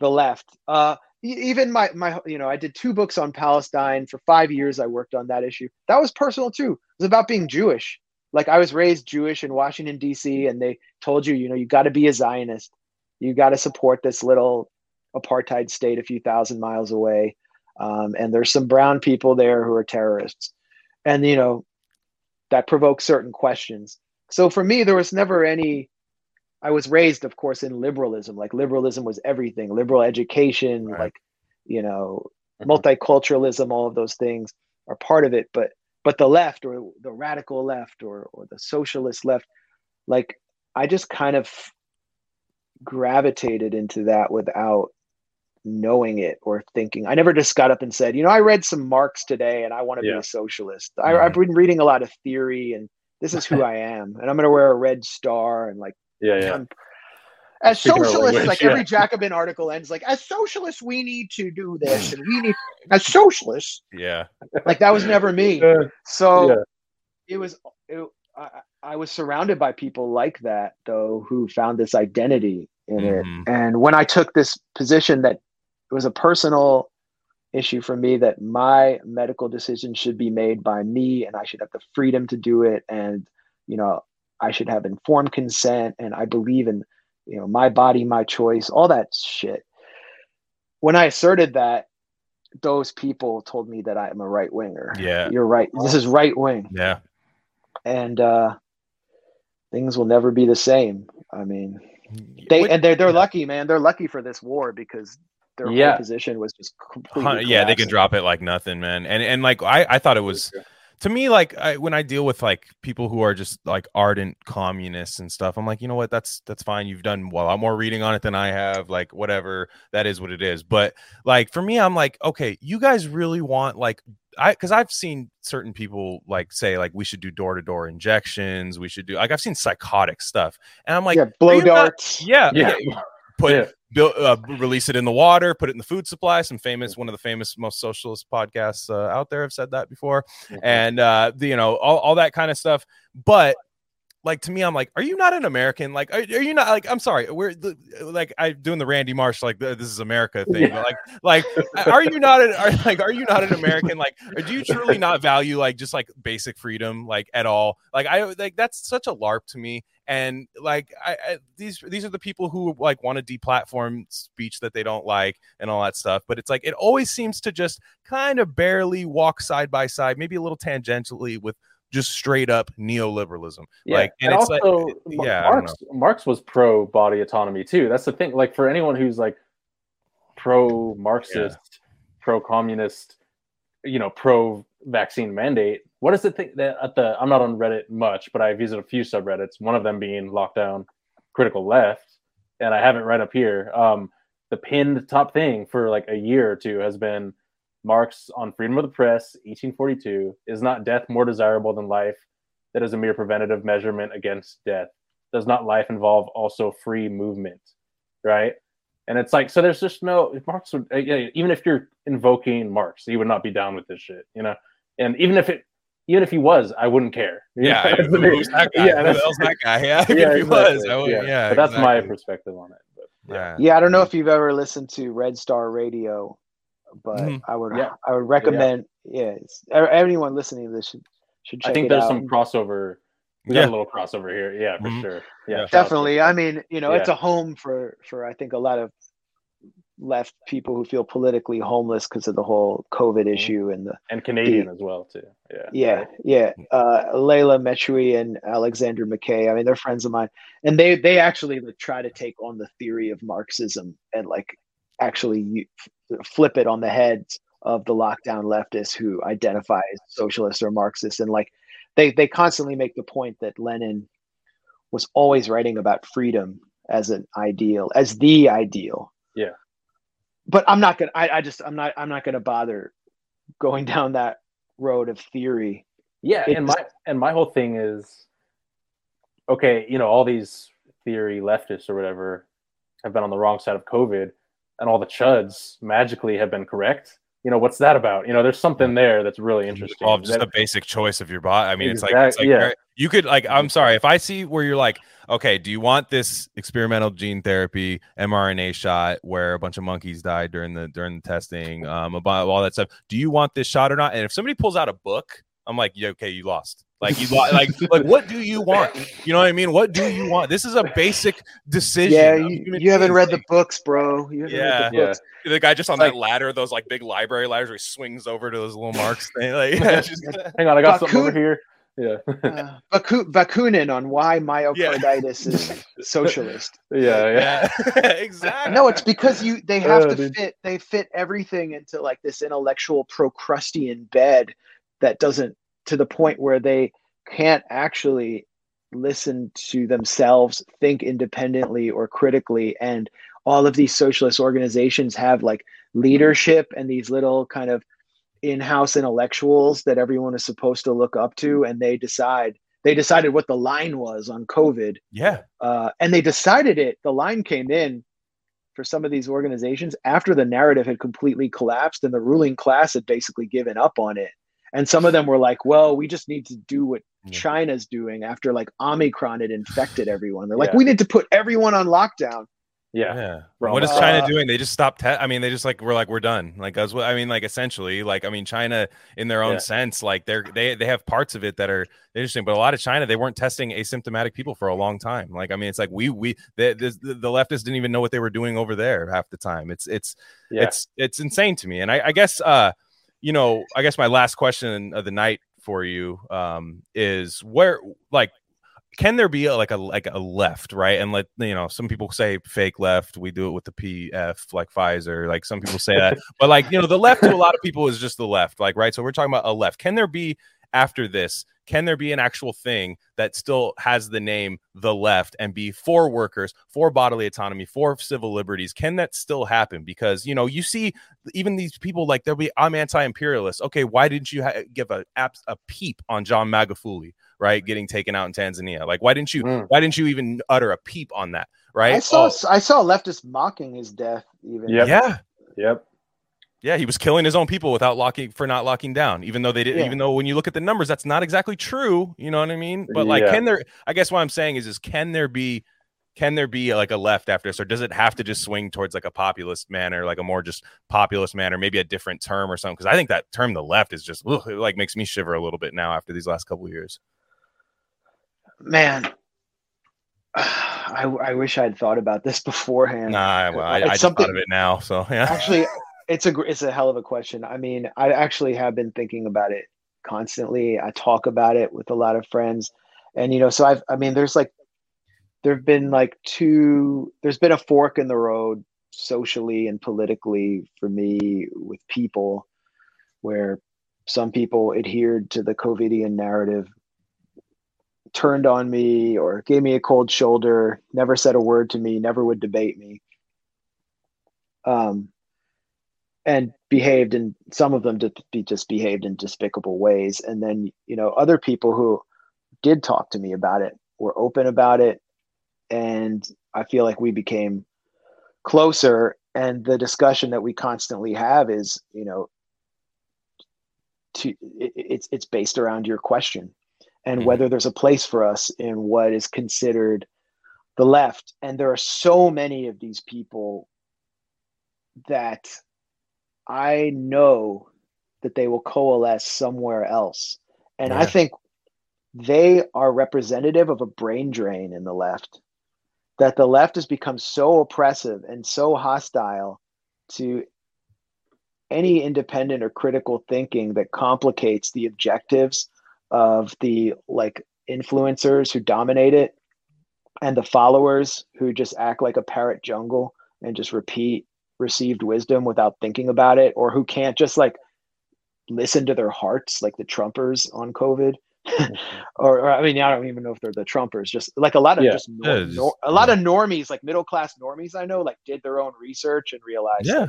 S4: the left. Uh, even my my you know, I did two books on Palestine for five years. I worked on that issue. That was personal too. It was about being Jewish. Like I was raised Jewish in Washington D.C., and they told you, you know, you got to be a Zionist. You got to support this little apartheid state a few thousand miles away. Um, and there's some brown people there who are terrorists, and you know that provokes certain questions. So for me, there was never any. I was raised, of course, in liberalism. Like liberalism was everything. Liberal education,
S1: Right.
S4: like you know,
S2: Mhm.
S4: multiculturalism. All of those things are part of it. But but the left, or the radical left, or or the socialist left, like I just kind of gravitated into that without knowing it or thinking. I never just got up and said, you know, I read some Marx today and I want to
S2: Yeah.
S4: be a socialist. I, I've been reading a lot of theory and this is who I am. And I'm going to wear a red star and like,
S2: yeah, yeah.
S4: I'm- as
S2: Speaking
S4: socialists,
S2: language,
S4: like
S2: yeah.
S4: every Jacobin article ends like, as socialists, we need to do this and we need, as socialists,
S1: Yeah.
S4: like that was never me. So
S2: Yeah.
S4: it was, it, I, I was surrounded by people like that though, who found this identity in it.
S1: Mhm.
S4: And when I took this position that it was a personal issue for me that my medical decision should be made by me and I should have the freedom to do it. And, you know, I should have informed consent and I believe in, you know, my body, my choice, all that shit. When I asserted that, those people told me that I'm a right winger.
S1: Yeah.
S4: You're right. This is right wing.
S1: Yeah.
S4: And uh things will never be the same. I mean, they and they're they're lucky, man. They're lucky for this war because their
S2: Yeah.
S4: whole position was just completely.
S1: Hun- yeah, they can drop it like nothing, man. And and like I I thought it was to me like I, when I deal with like people who are just like ardent communists and stuff. I'm like, you know what? That's that's fine. You've done well, a lot more reading on it than I have. Like whatever, that is what it is. But like for me, I'm like, okay, you guys really want like I because I've seen certain people like say like we should do door to door injections. We should do like I've seen psychotic stuff, and I'm like,
S4: yeah, blow
S1: are you not-
S4: darts.
S1: yeah,
S2: Yeah.
S1: Put
S2: Yeah.
S1: build, uh, release it in the water, put it in the food supply. Some famous, one of the famous, most socialist podcasts uh, out there have said that before, and uh, the, you know all, all that kind of stuff. But like to me, I'm like, are you not an American? Like, are, are you not like? I'm sorry, we're the, like I'm doing the Randy Marsh like the, this is America thing.
S2: Yeah.
S1: But like, like are you not an, are, like are you not an American? Like, do you truly not value like just like basic freedom like at all? Like I like that's such a larp to me and like I, I these these are the people who like want to deplatform speech that they don't like and all that stuff but it's like it always seems to just kind of barely walk side by side maybe a little tangentially with just straight up neoliberalism.
S2: Yeah,
S1: Like, and,
S2: and,
S1: it's like,
S2: eh,
S1: yeah,
S2: Marx Marx was pro body autonomy too. That's the thing. Like for anyone who's like pro Marxist, pro communist, you know, pro vaccine mandate. What is the thing that at the I'm not on Reddit much, but I've visit a few subreddits. One of them being lockdown critical left, and I have it right up here. Um, the pinned top thing for like a year or two has been Marx on freedom of the press, 1842. Is not death more desirable than life? That is a mere preventative measurement against death. Does not life involve also free movement? Right? And it's like, so there's just no Marx would, even if you're invoking Marx, he would not be down with this shit, you know? And even if it, even if he was, I wouldn't care. You
S1: Yeah,
S2: know?
S1: who's that guy?
S2: Yeah,
S1: Who
S2: that's-
S1: the that guy? Yeah,
S2: yeah,
S1: if he was,
S2: exactly.
S1: I would,
S2: yeah.
S1: yeah,
S2: But that's my perspective on it. But
S1: Yeah.
S4: Yeah, I don't know if you've ever listened to Red Star Radio, but
S1: Mhm.
S4: I would
S2: Yeah.
S4: I would recommend. Yeah, it's, anyone listening to this should should check
S2: I think
S4: it
S2: there's
S4: out.
S2: some crossover. We
S1: Yeah.
S2: got a little crossover here. Yeah, for
S1: Mhm.
S2: sure.
S1: Yeah.
S2: Yeah, shout out to-
S4: Definitely. I mean, you know, it's a home for for I think a lot of left people who feel politically homeless because of the whole COVID
S2: Mhm.
S4: issue and the
S2: and Canadian as well too. Yeah.
S4: yeah yeah uh layla Metchui and alexander mckay i mean they're friends of mine and they they actually like, try to take on the theory of marxism and like actually flip it on the heads of the lockdown leftists who identify as socialists or marxists and like they they constantly make the point that lenin was always writing about freedom as an ideal as the ideal
S2: Yeah.
S4: But i'm not gonna i, I just i'm not i'm not gonna bother going down that road of theory
S2: Yeah,
S4: It's-
S2: and my and my whole thing is okay, you know, all these theory leftists or whatever have been on the wrong side of COVID and all the chuds magically have been correct. You know, what's that about? You know, there's something there that's really interesting.
S1: Well, just
S2: That-
S1: a basic choice of your body. I mean, it's like, it's like
S2: yeah.
S1: you could like. I'm sorry if I see where you're like, okay, do you want this experimental gene therapy mRNA shot where a bunch of monkeys died during the during the testing, um, about all that stuff? Do you want this shot or not? And if somebody pulls out a book, I'm like, yeah, okay, you lost. Like you lo- like like what do you want? You know what I mean? What do you want? This is a basic decision.
S4: yeah you, you haven't read the books bro you haven't
S1: Yeah.
S4: read the
S2: Yeah.
S1: the guy just on
S2: Like-
S1: that ladder, those like big library ladders where he swings over to those little marks thing. Like, yeah, just-
S2: Hang on, I got something over here. Yeah.
S4: Uh, Baku- Bakunin on why myocarditis is socialist.
S2: yeah, yeah.
S1: yeah, exactly.
S4: No, it's because you they have
S2: Oh,
S4: to
S2: dude.
S4: fit they fit everything into like this intellectual Procrustean bed that doesn't to the point where they can't actually listen to themselves, think independently or critically, and all of these socialist organizations have like leadership and these little kind of in-house intellectuals that everyone is supposed to look up to. And they decide they decided what the line was on covid.
S1: Yeah,
S4: uh, and they decided it. The line came in for some of these organizations after the narrative had completely collapsed and the ruling class had basically given up on it and some of them were like well we just need to do what
S1: Yeah.
S4: china's doing after like omicron had infected everyone they're like
S2: Yeah.
S4: we need to put everyone on lockdown
S2: Yeah.
S1: yeah.
S2: Bro,
S1: what is
S4: uh,
S1: China doing? They just stopped. Te- I mean, they just like we're like we're done. Like that's what I mean. Like essentially, like I mean, China in their own
S2: Yeah.
S1: sense, like they're they they have parts of it that are interesting, but a lot of China they weren't testing asymptomatic people for a long time. Like I mean, it's like we we the the, the leftists didn't even know what they were doing over there half the time. It's it's
S2: Yeah.
S1: it's it's insane to me. And I, I guess uh, you know, I guess my last question of the night for you um is where like can there be a, like a like a left right? And let you know some people say fake left we do it with the pf like pfizer like some people say that. But like you know the left to a lot of people is just the left like right? So we're talking about a left. Can there be after this can there be an actual thing that still has the name the left and be for workers for bodily autonomy for civil liberties can that still happen because you know you see even these people like they'll be i'm anti-imperialist okay why didn't you ha- give a a peep on john magufuli right getting taken out in tanzania like why didn't you
S2: Mm.
S1: why didn't you even utter a peep on that right
S4: i saw
S2: Oh.
S4: i saw leftists mocking his death even
S2: Yep.
S1: yeah
S2: Yep.
S1: Yeah he was killing his own people without locking for not locking down even though they didn't
S4: Yeah.
S1: even though when you look at the numbers that's not exactly true you know what i mean? But like
S2: Yeah.
S1: can there i guess what i'm saying is is can there be can there be like a left after this or does it have to just swing towards like a populist manner like a more just populist manner maybe a different term or something? Because i think that term the left is just ugh, it like makes me shiver a little bit now after these last couple of years.
S4: Man. I, I wish i'd thought about this beforehand.
S1: Nah well i, I just
S4: something-
S1: thought of it now so yeah.
S4: Actually it's a it's a hell of a question i mean i actually have been thinking about it constantly. I talk about it with a lot of friends. And you know, so I've I mean there's like there've been like two there's been a fork in the road socially and politically for me with people where some people adhered to the COVIDian narrative, turned on me or gave me a cold shoulder, never said a word to me, never would debate me. Um, and behaved in some of them to be just behaved in despicable ways. And then, you know, other people who did talk to me about it were open about it. And I feel like we became closer. And the discussion that we constantly have is, you know, to it, it's it's based around your question and mm-hmm. whether there's a place for us in what is considered the left and there are so many of these people that i know that they will coalesce somewhere else and yeah. i think they are representative of a brain drain in the left that the left has become so oppressive and so hostile to any independent or critical thinking that complicates the objectives of the like influencers who dominate it and the followers who just act like a parrot jungle and just repeat received wisdom without thinking about it or who can't just like listen to their hearts like the trumpers on covid mm-hmm. or, or, i mean i don't even know if they're the trumpers just like a lot of yeah. just, nor, yeah, nor, a lot of normies like middle class normies i know like did their own research and realized
S1: yeah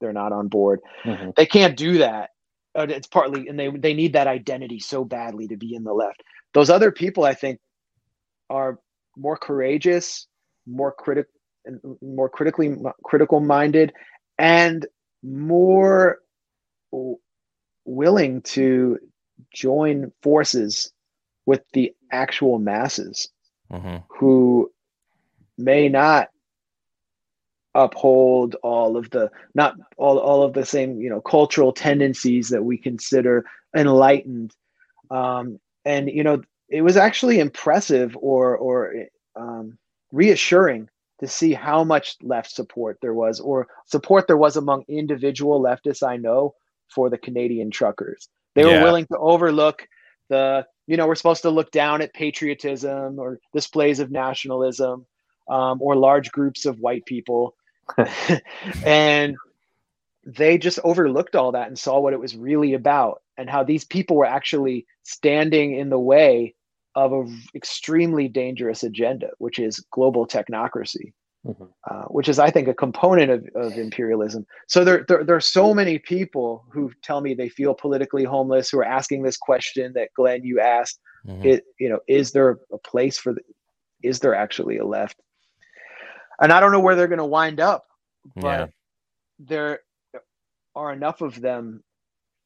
S4: they're not on board. Mm-hmm. They can't do that. It's partly, and they they need that identity so badly to be in the left. Those other people, I think, are more courageous, more critic, more critically critical minded, and more willing to join forces with the actual masses mm-hmm. who may not uphold all of the not all, all of the same you know cultural tendencies that we consider enlightened um, and you know it was actually impressive or or um, reassuring to see how much left support there was or support there was among individual leftists i know for the canadian truckers they yeah. were willing to overlook the you know we're supposed to look down at patriotism or displays of nationalism um, or large groups of white people and they just overlooked all that and saw what it was really about and how these people were actually standing in the way of an extremely dangerous agenda, which is global technocracy, mm-hmm. uh, which is, I think, a component of, of imperialism. So there, there, there, are so many people who tell me they feel politically homeless, who are asking this question that Glenn you asked. Mm-hmm. It, you know, is there a place for the, is there actually a left? and I don't know where they're going to wind up, but yeah. there are enough of them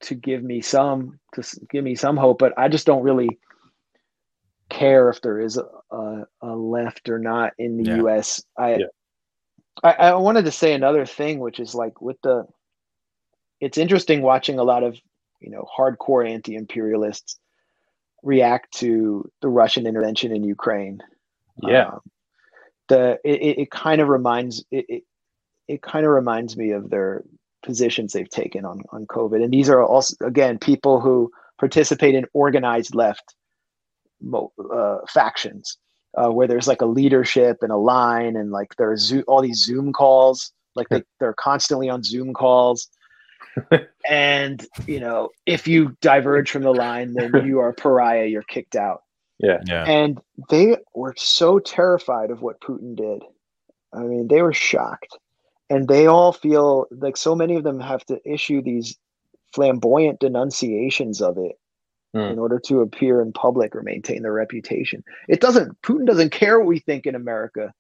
S4: to give me some to give me some hope. But I just don't really care if there is a, a left or not in the yeah. U.S. I, yeah. I I wanted to say another thing, which is like with the. It's interesting watching a lot of you know hardcore anti-imperialists react to the Russian intervention in Ukraine.
S2: Yeah. Um,
S4: the it, it kind of reminds it, it, it kind of reminds me of their positions they've taken on on COVID. And these are also again people who participate in organized left uh, factions uh, where there's like a leadership and a line and like there's zo- all these Zoom calls. Like they, they're constantly on Zoom calls. and you know, if you diverge from the line, then you are pariah. You're kicked out.
S2: Yeah.
S1: yeah.
S4: And they were so terrified of what Putin did. I mean, they were shocked. And they all feel like so many of them have to issue these flamboyant denunciations of it mm. in order to appear in public or maintain their reputation. It doesn't, Putin doesn't care what we think in America.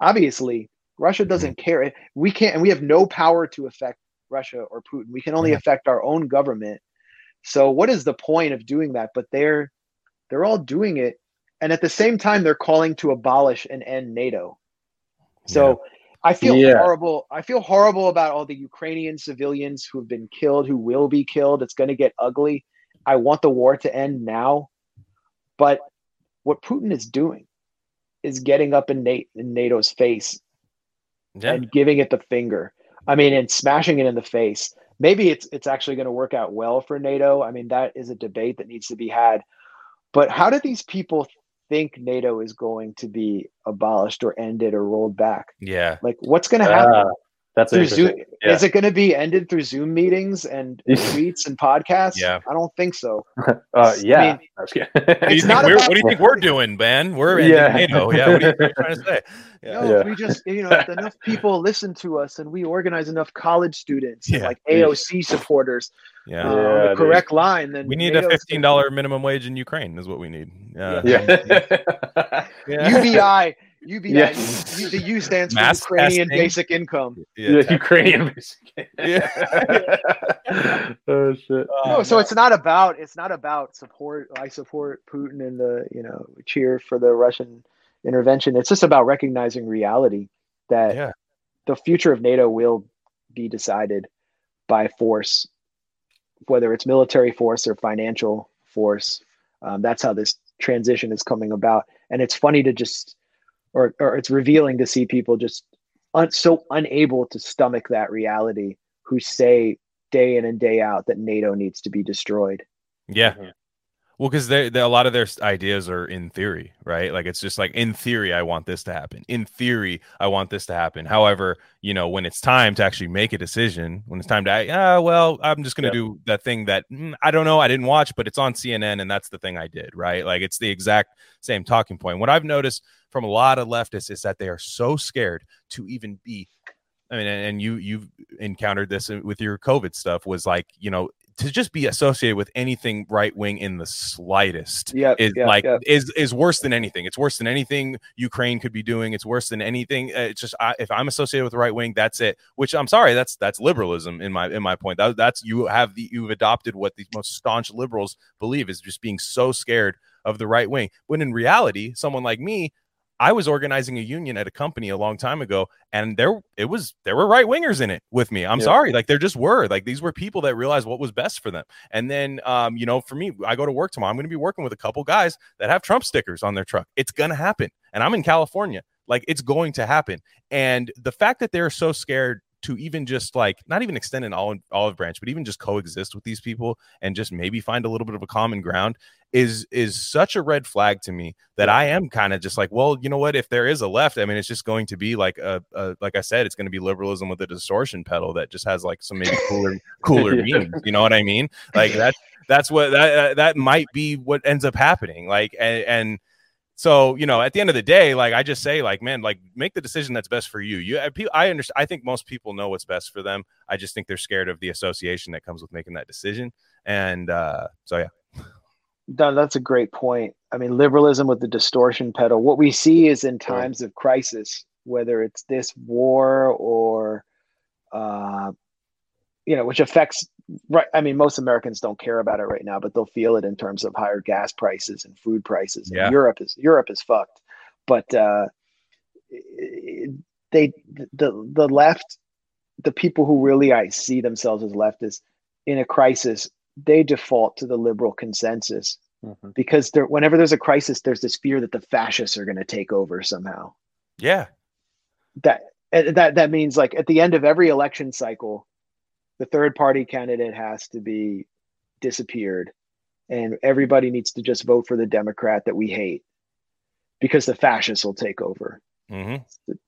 S4: Obviously, Russia hmm. doesn't care. We can't, and we have no power to affect Russia or Putin. We can only yeah. affect our own government. So, what is the point of doing that? But they're they're all doing it. And at the same time, they're calling to abolish and end NATO. So yeah. I feel yeah. horrible. I feel horrible about all the Ukrainian civilians who have been killed, who will be killed. It's going to get ugly. I want the war to end now. But what Putin is doing is getting up in, in NATO's face yeah. and giving it the finger. I mean, and smashing it in the face maybe it's it's actually going to work out well for NATO. I mean, that is a debate that needs to be had. But how do these people think NATO is going to be abolished or ended or rolled back?
S1: Yeah.
S4: Like, what's going to happen?
S2: Ah, that's
S4: through
S2: interesting.
S4: Zoom,
S2: Yeah.
S4: Is it going to be ended through Zoom meetings and tweets and podcasts?
S1: Yeah.
S4: I don't think so.
S2: Uh, yeah.
S4: I mean,
S1: What do you
S4: It's
S1: think
S4: not
S1: we're-
S4: about-
S1: what do you think we're doing, Ben? We're ending
S2: Yeah.
S1: NATO. Yeah. What are you trying to say? Yeah.
S4: No,
S2: Yeah.
S4: we just, you know, if enough people listen to us and we organize enough college students
S1: Yeah.
S4: like AOC supporters
S1: Yeah.
S4: uh, on
S2: Yeah,
S4: the
S2: dude.
S4: correct line, then
S1: We need a fifteen dollar minimum wage in Ukraine. Is what we need. Uh,
S2: yeah.
S4: UBI. UBI.
S2: Yeah.
S4: U- the U stands for
S1: Mass
S4: Ukrainian
S1: testing.
S4: Basic Income.
S2: yeah, Ukrainian. basically.
S1: Yeah.
S2: oh shit.
S4: no, so it's not about it's not about support. I support Putin and the you know cheer for the Russian intervention. It's just about recognizing reality that
S1: Yeah.
S4: the future of NATO will be decided by force, whether it's military force or financial force. Um, that's how this transition is coming about, and it's funny to just, or or it's revealing to see people just un- so unable to stomach that reality who say day in and day out that NATO needs to be destroyed.
S1: Yeah.
S2: Mm-hmm.
S1: Well, because they, they, a lot of their ideas are in theory, right? Like it's just like in theory, I want this to happen. In theory, I want this to happen. However, you know, when it's time to actually make a decision, when it's time to, ah, well, I'm just going to
S2: Yep.
S1: do that thing that mm, I don't know, I didn't watch, but it's on CNN, and that's the thing I did, right? Like it's the exact same talking point. What I've noticed from a lot of leftists is that they are so scared to even be I mean, and and you you've encountered this with your COVID stuff was like, you know, to just be associated with anything right wing in the slightest
S4: Yep,
S1: is
S4: yep,
S1: like
S4: yep.
S1: is is worse than anything. It's worse than anything Ukraine could be doing. It's worse than anything. uh, It's just I, if I'm associated with the right wing, that's it. Which I'm sorry, that's that's liberalism in my in my point. That, that's you have the you've adopted what the most staunch liberals believe is just being so scared of the right wing. When in reality, someone like me, I was organizing a union at a company a long time ago, and there it was there were right wingers in it with me. I'm
S2: Yeah.
S1: sorry, like there just were like these were people that realized what was best for them. And then, um, you know, for me, I go to work tomorrow. I'm going to be working with a couple guys that have Trump stickers on their truck. It's going to happen, and I'm in California. Like it's going to happen. And the fact that they're so scared to even just like not even extend an olive, olive branch, but even just coexist with these people and just maybe find a little bit of a common ground is is such a red flag to me that I am kind of just like, well, you know what? If there is a left, I mean, it's just going to be like a, a like I said, it's going to be liberalism with a distortion pedal that just has like some maybe cooler cooler
S2: Yeah.
S1: meanings. You know what I mean? Like that's that's what that that might be what ends up happening. Like and, and so you know, at the end of the day, like I just say, like man, like make the decision that's best for you. You, I, I understand. I think most people know what's best for them. I just think they're scared of the association that comes with making that decision. And uh, so yeah,
S4: No, that's a great point. I mean, liberalism with the distortion pedal. What we see is in times of crisis, whether it's this war or, uh, you know, which affects. Right. I mean, most Americans don't care about it right now, but they'll feel it in terms of higher gas prices and food prices. And
S1: Yeah.
S4: Europe is Europe is fucked, but uh, they the the left, the people who really I see themselves as leftists in a crisis, they default to the liberal consensus
S2: Mhm.
S4: because there whenever there's a crisis there's this fear that the fascists are going to take over somehow.
S1: Yeah,
S4: that that that means like at the end of every election cycle the third party candidate has to be disappeared and everybody needs to just vote for the democrat that we hate because the fascists will take over.
S1: Hmm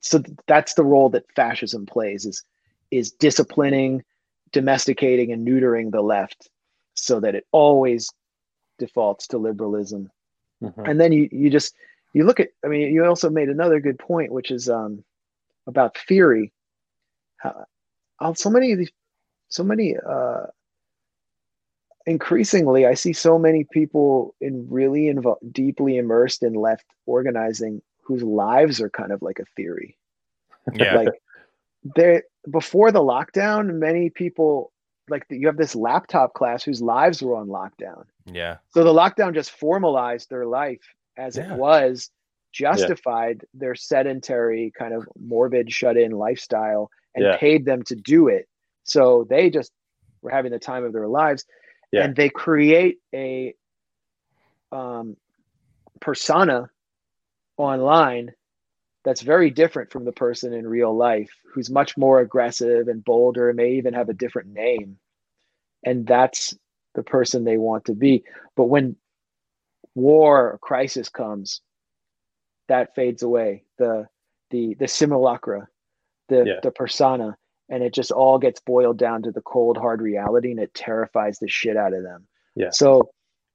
S4: so that's the role that fascism plays is is disciplining domesticating and neutering the left so that it always defaults to liberalism.
S2: Mhm.
S4: and then you you just you look at i mean you also made another good point which is um about theory. How, how so many of these so many uh increasingly i see so many people in really invo- deeply immersed in left organizing whose lives are kind of like a theory.
S1: Yeah,
S4: like there before the lockdown many people like you have this laptop class whose lives were on lockdown
S1: yeah,
S4: so the lockdown just formalized their life as
S1: Yeah.
S4: it was, justified their sedentary, kind of morbid, shut in lifestyle, and
S2: Yeah.
S4: paid them to do it. So they just were having the time of their lives.
S2: Yeah.
S4: And they create a um, persona online that's very different from the person in real life who's much more aggressive and bolder and may even have a different name. And that's the person they want to be. But when war or crisis comes that fades away. The the the simulacra the
S2: Yeah.
S4: the persona and it just all gets boiled down to the cold hard reality and it terrifies the shit out of them.
S2: Yeah.
S4: so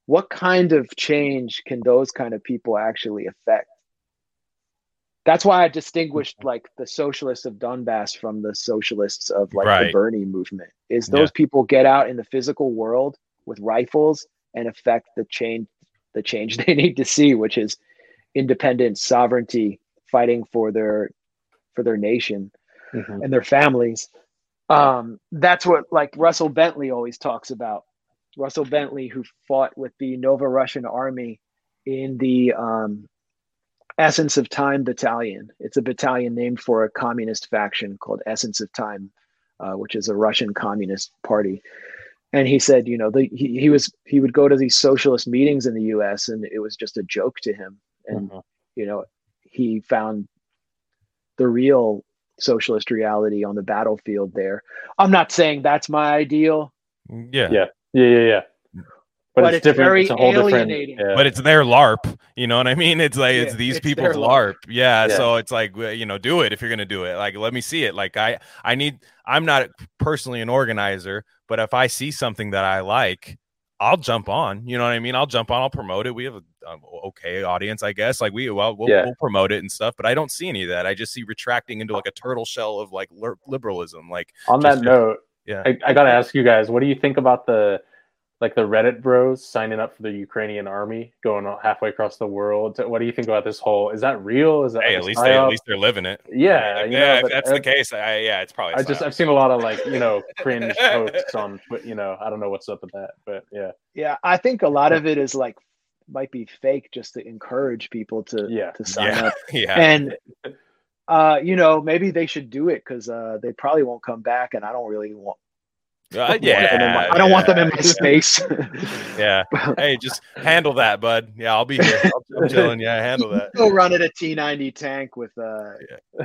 S4: what kind of change can those kind of people actually affect that's why i distinguished like the socialists of donbass from the socialists of like the bernie movement is those people get out in the physical world with rifles and affect the change the change they need to see which is independence sovereignty fighting for their for their nation
S2: Mhm.
S4: and their families. Um, that's what like Russell Bentley always talks about. Russell Bentley, who fought with the Nova Russian Army in the um, Essence of Time Battalion. It's a battalion named for a communist faction called Essence of Time, uh, which is a Russian communist party. And he said, you know, the, he, he was he would go to these socialist meetings in the U.S. and it was just a joke to him. And
S2: Mhm.
S4: you know, he found the real socialist reality on the battlefield there. I'm not saying that's my ideal,
S1: Yeah.
S2: Yeah. Yeah, yeah, yeah. But,
S4: But
S2: it's,
S4: it's
S2: different.
S4: very
S2: it's a whole different.
S4: alienating.
S2: Yeah.
S1: But it's their LARP, you know what I mean? It's like it's these
S4: it's
S1: people's LARP.
S4: LARP.
S1: Yeah,
S2: Yeah.
S1: So it's like you know, do it if you're gonna do it. Like, let me see it. Like, I I need. I'm not personally an organizer, but if I see something that I like, I'll jump on. You know what I mean? I'll jump on. I'll promote it. We have a um, okay audience, I guess. Like we well, we'll,
S2: Yeah.
S1: we'll promote it and stuff. But I don't see any of that. I just see retracting into like a turtle shell of like lir- liberalism. Like,
S2: On
S1: just-
S2: that note,
S1: yeah.
S2: I, I gotta ask you guys, what do you think about the like the Reddit bros signing up for the Ukrainian army, going halfway across the world? What do you think about this whole? Is that real? Is that
S1: hey,
S2: like
S1: at least they, at least they're living it.
S2: yeah,
S1: Like, yeah.
S2: know,
S1: if
S2: but
S1: that's the case, I, yeah, it's probably.
S2: I just. I've seen a lot of like you know cringe posts on but you know I don't know what's up with that, but yeah,
S4: Yeah, I think a lot of it is like might be fake just to encourage people to
S2: Yeah.
S4: to sign
S1: yeah,
S4: up.
S1: yeah.
S4: And uh, you know, maybe they should do it because uh, they probably won't come back, and I don't really want.
S1: Uh,
S4: want them in my-
S1: yeah,
S4: I don't want them in my
S1: yeah.
S4: space.
S1: Yeah. Hey, just handle that, bud. Yeah, I'll be here. I'll, I'm chilling. Yeah, handle that.
S4: Go run at a T ninety tank with uh,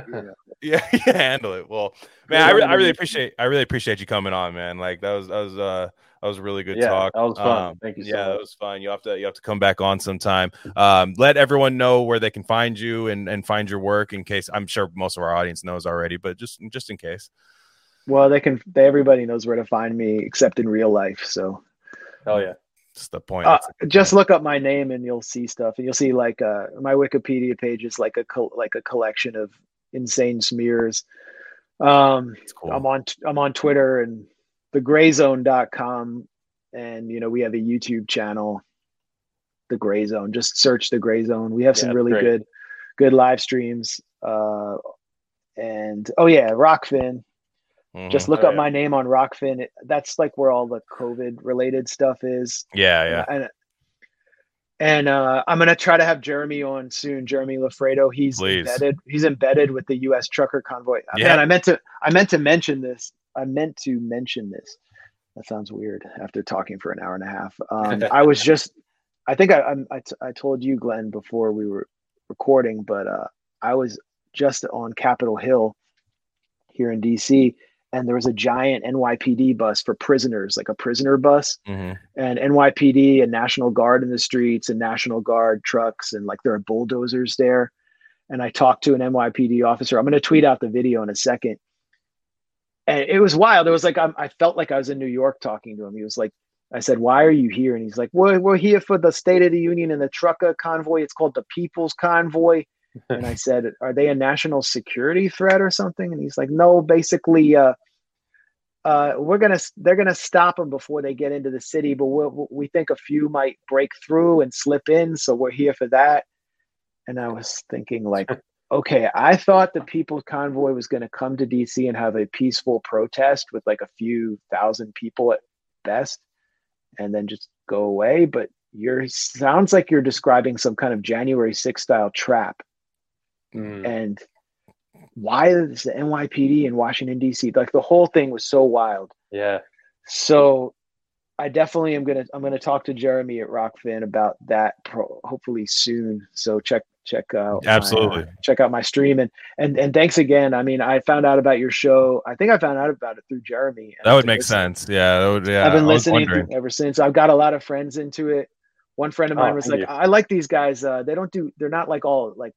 S4: you know,
S1: Yeah, yeah, handle it. Well, man, I, re- I really appreciate I really appreciate you coming on, man. Like that was that was uh that was a really good
S2: yeah,
S1: talk.
S2: that was fun.
S1: Um,
S2: Thank you. So
S1: yeah, that was fun. You have to you have to come back on sometime. Um, let everyone know where they can find you and and find your work in case I'm sure most of our audience knows already, but just just in case.
S4: Well, they can. They, everybody knows where to find me, except in real life. So
S2: Hell yeah.
S1: That's the point.
S4: uh,
S1: That's-
S4: just look up my name, and you'll see stuff. And you'll see like uh, my Wikipedia page is like a col- like a collection of insane smears. Um,
S1: cool.
S4: I'm on I'm on Twitter and thegrayzone.com and you know we have a YouTube channel the gray zone just search the gray zone we have some
S2: Yeah,
S4: really
S2: great.
S4: good good live streams uh and oh yeah Rokfin
S1: Mhm.
S4: just look
S2: Oh,
S4: up
S2: yeah.
S4: my name on Rokfin It- that's like where all the covid related stuff is
S1: yeah, yeah.
S4: and and uh, I'm gonna try to have Jeremy on soon. Jeremy Loffredo, he's
S1: Please.
S4: embedded. He's embedded with the U.S. trucker convoy.
S1: Yeah.
S4: Man, I meant to. I meant to mention this. I meant to mention this. That sounds weird after talking for an hour and a half. Um, I was just. I think I, I'm- I t- I told you, Glenn, before we were recording, but uh, I was just on Capitol Hill here in D.C. And there was a giant NYPD bus for prisoners, like a prisoner bus
S1: Mhm.
S4: and NYPD and National Guard in the streets and National Guard trucks and like there are bulldozers there. And I talked to an NYPD officer. I'm going to tweet out the video in a second. And it was wild. It was like I'm, I felt like I was in New York talking to him. He was like, I said, "Why are you here?" And he's like, "We're we're here for the State of the Union and the trucker convoy. It's called the People's Convoy." And I said, "Are they a national security threat or something?" And he's like, "No, basically, uh, uh, we're gonna they're gonna stop them before they get into the city, but we we think a few might break through and slip in, so we're here for that." And I was thinking, like, okay, I thought the People's Convoy was going to come to DC and have a peaceful protest with like a few thousand people at best, and then just go away. But you're sounds like you're describing some kind of January 6th style trap
S2: Mm.
S4: and why is the NYPD in Washington D.C. like the whole thing was so wild.
S2: Yeah.
S4: So I definitely am gonna I'm gonna talk to Jeremy at Rokfin about that pro, hopefully soon. So check check out my, uh,
S1: Absolutely.
S4: check out my stream and and and thanks again. I mean, I found out about your show. I think I found out about it through Jeremy.
S1: That would make
S4: listening.
S1: sense. Yeah, that would. Yeah,
S4: I've been listening ever since. I've got a lot of friends into it. One friend of mine
S2: Oh,
S4: was
S2: thank
S4: like,
S2: you.
S4: "I like these guys. Uh, they don't do. They're not like all like I-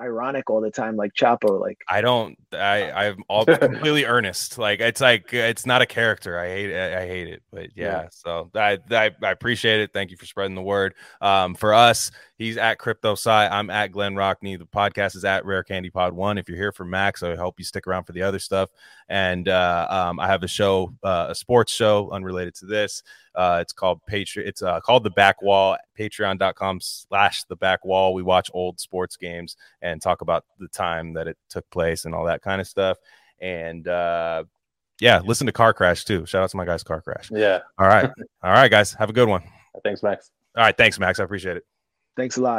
S4: ironic all the time, like Chapo. Like
S1: I don't. I. I'm all completely earnest. Like it's like it's not a character. I hate. I, I hate it. But yeah.
S2: Yeah.
S1: So I, I. I appreciate it. Thank you for spreading the word. Um, for us, he's at Crypto Sci. I'm at Glenn Rockney. The podcast is at Rare Candy Pod One. If you're here for Max, I hope you stick around for the other stuff. And uh, um, I have a show, uh, a sports show unrelated to this. Uh, it's called Patreon. It's uh, called the Back Wall. Patreon.com slash the Back Wall. We watch old sports games and talk about the time that it took place and all that kind of stuff. And uh, yeah, listen to Car Crash too. Shout out to my guys, Car Crash.
S2: Yeah.
S1: All right, all right, guys, have a good one.
S2: Thanks, Max.
S1: All right, thanks, Max. I appreciate it.
S4: thanks a lot.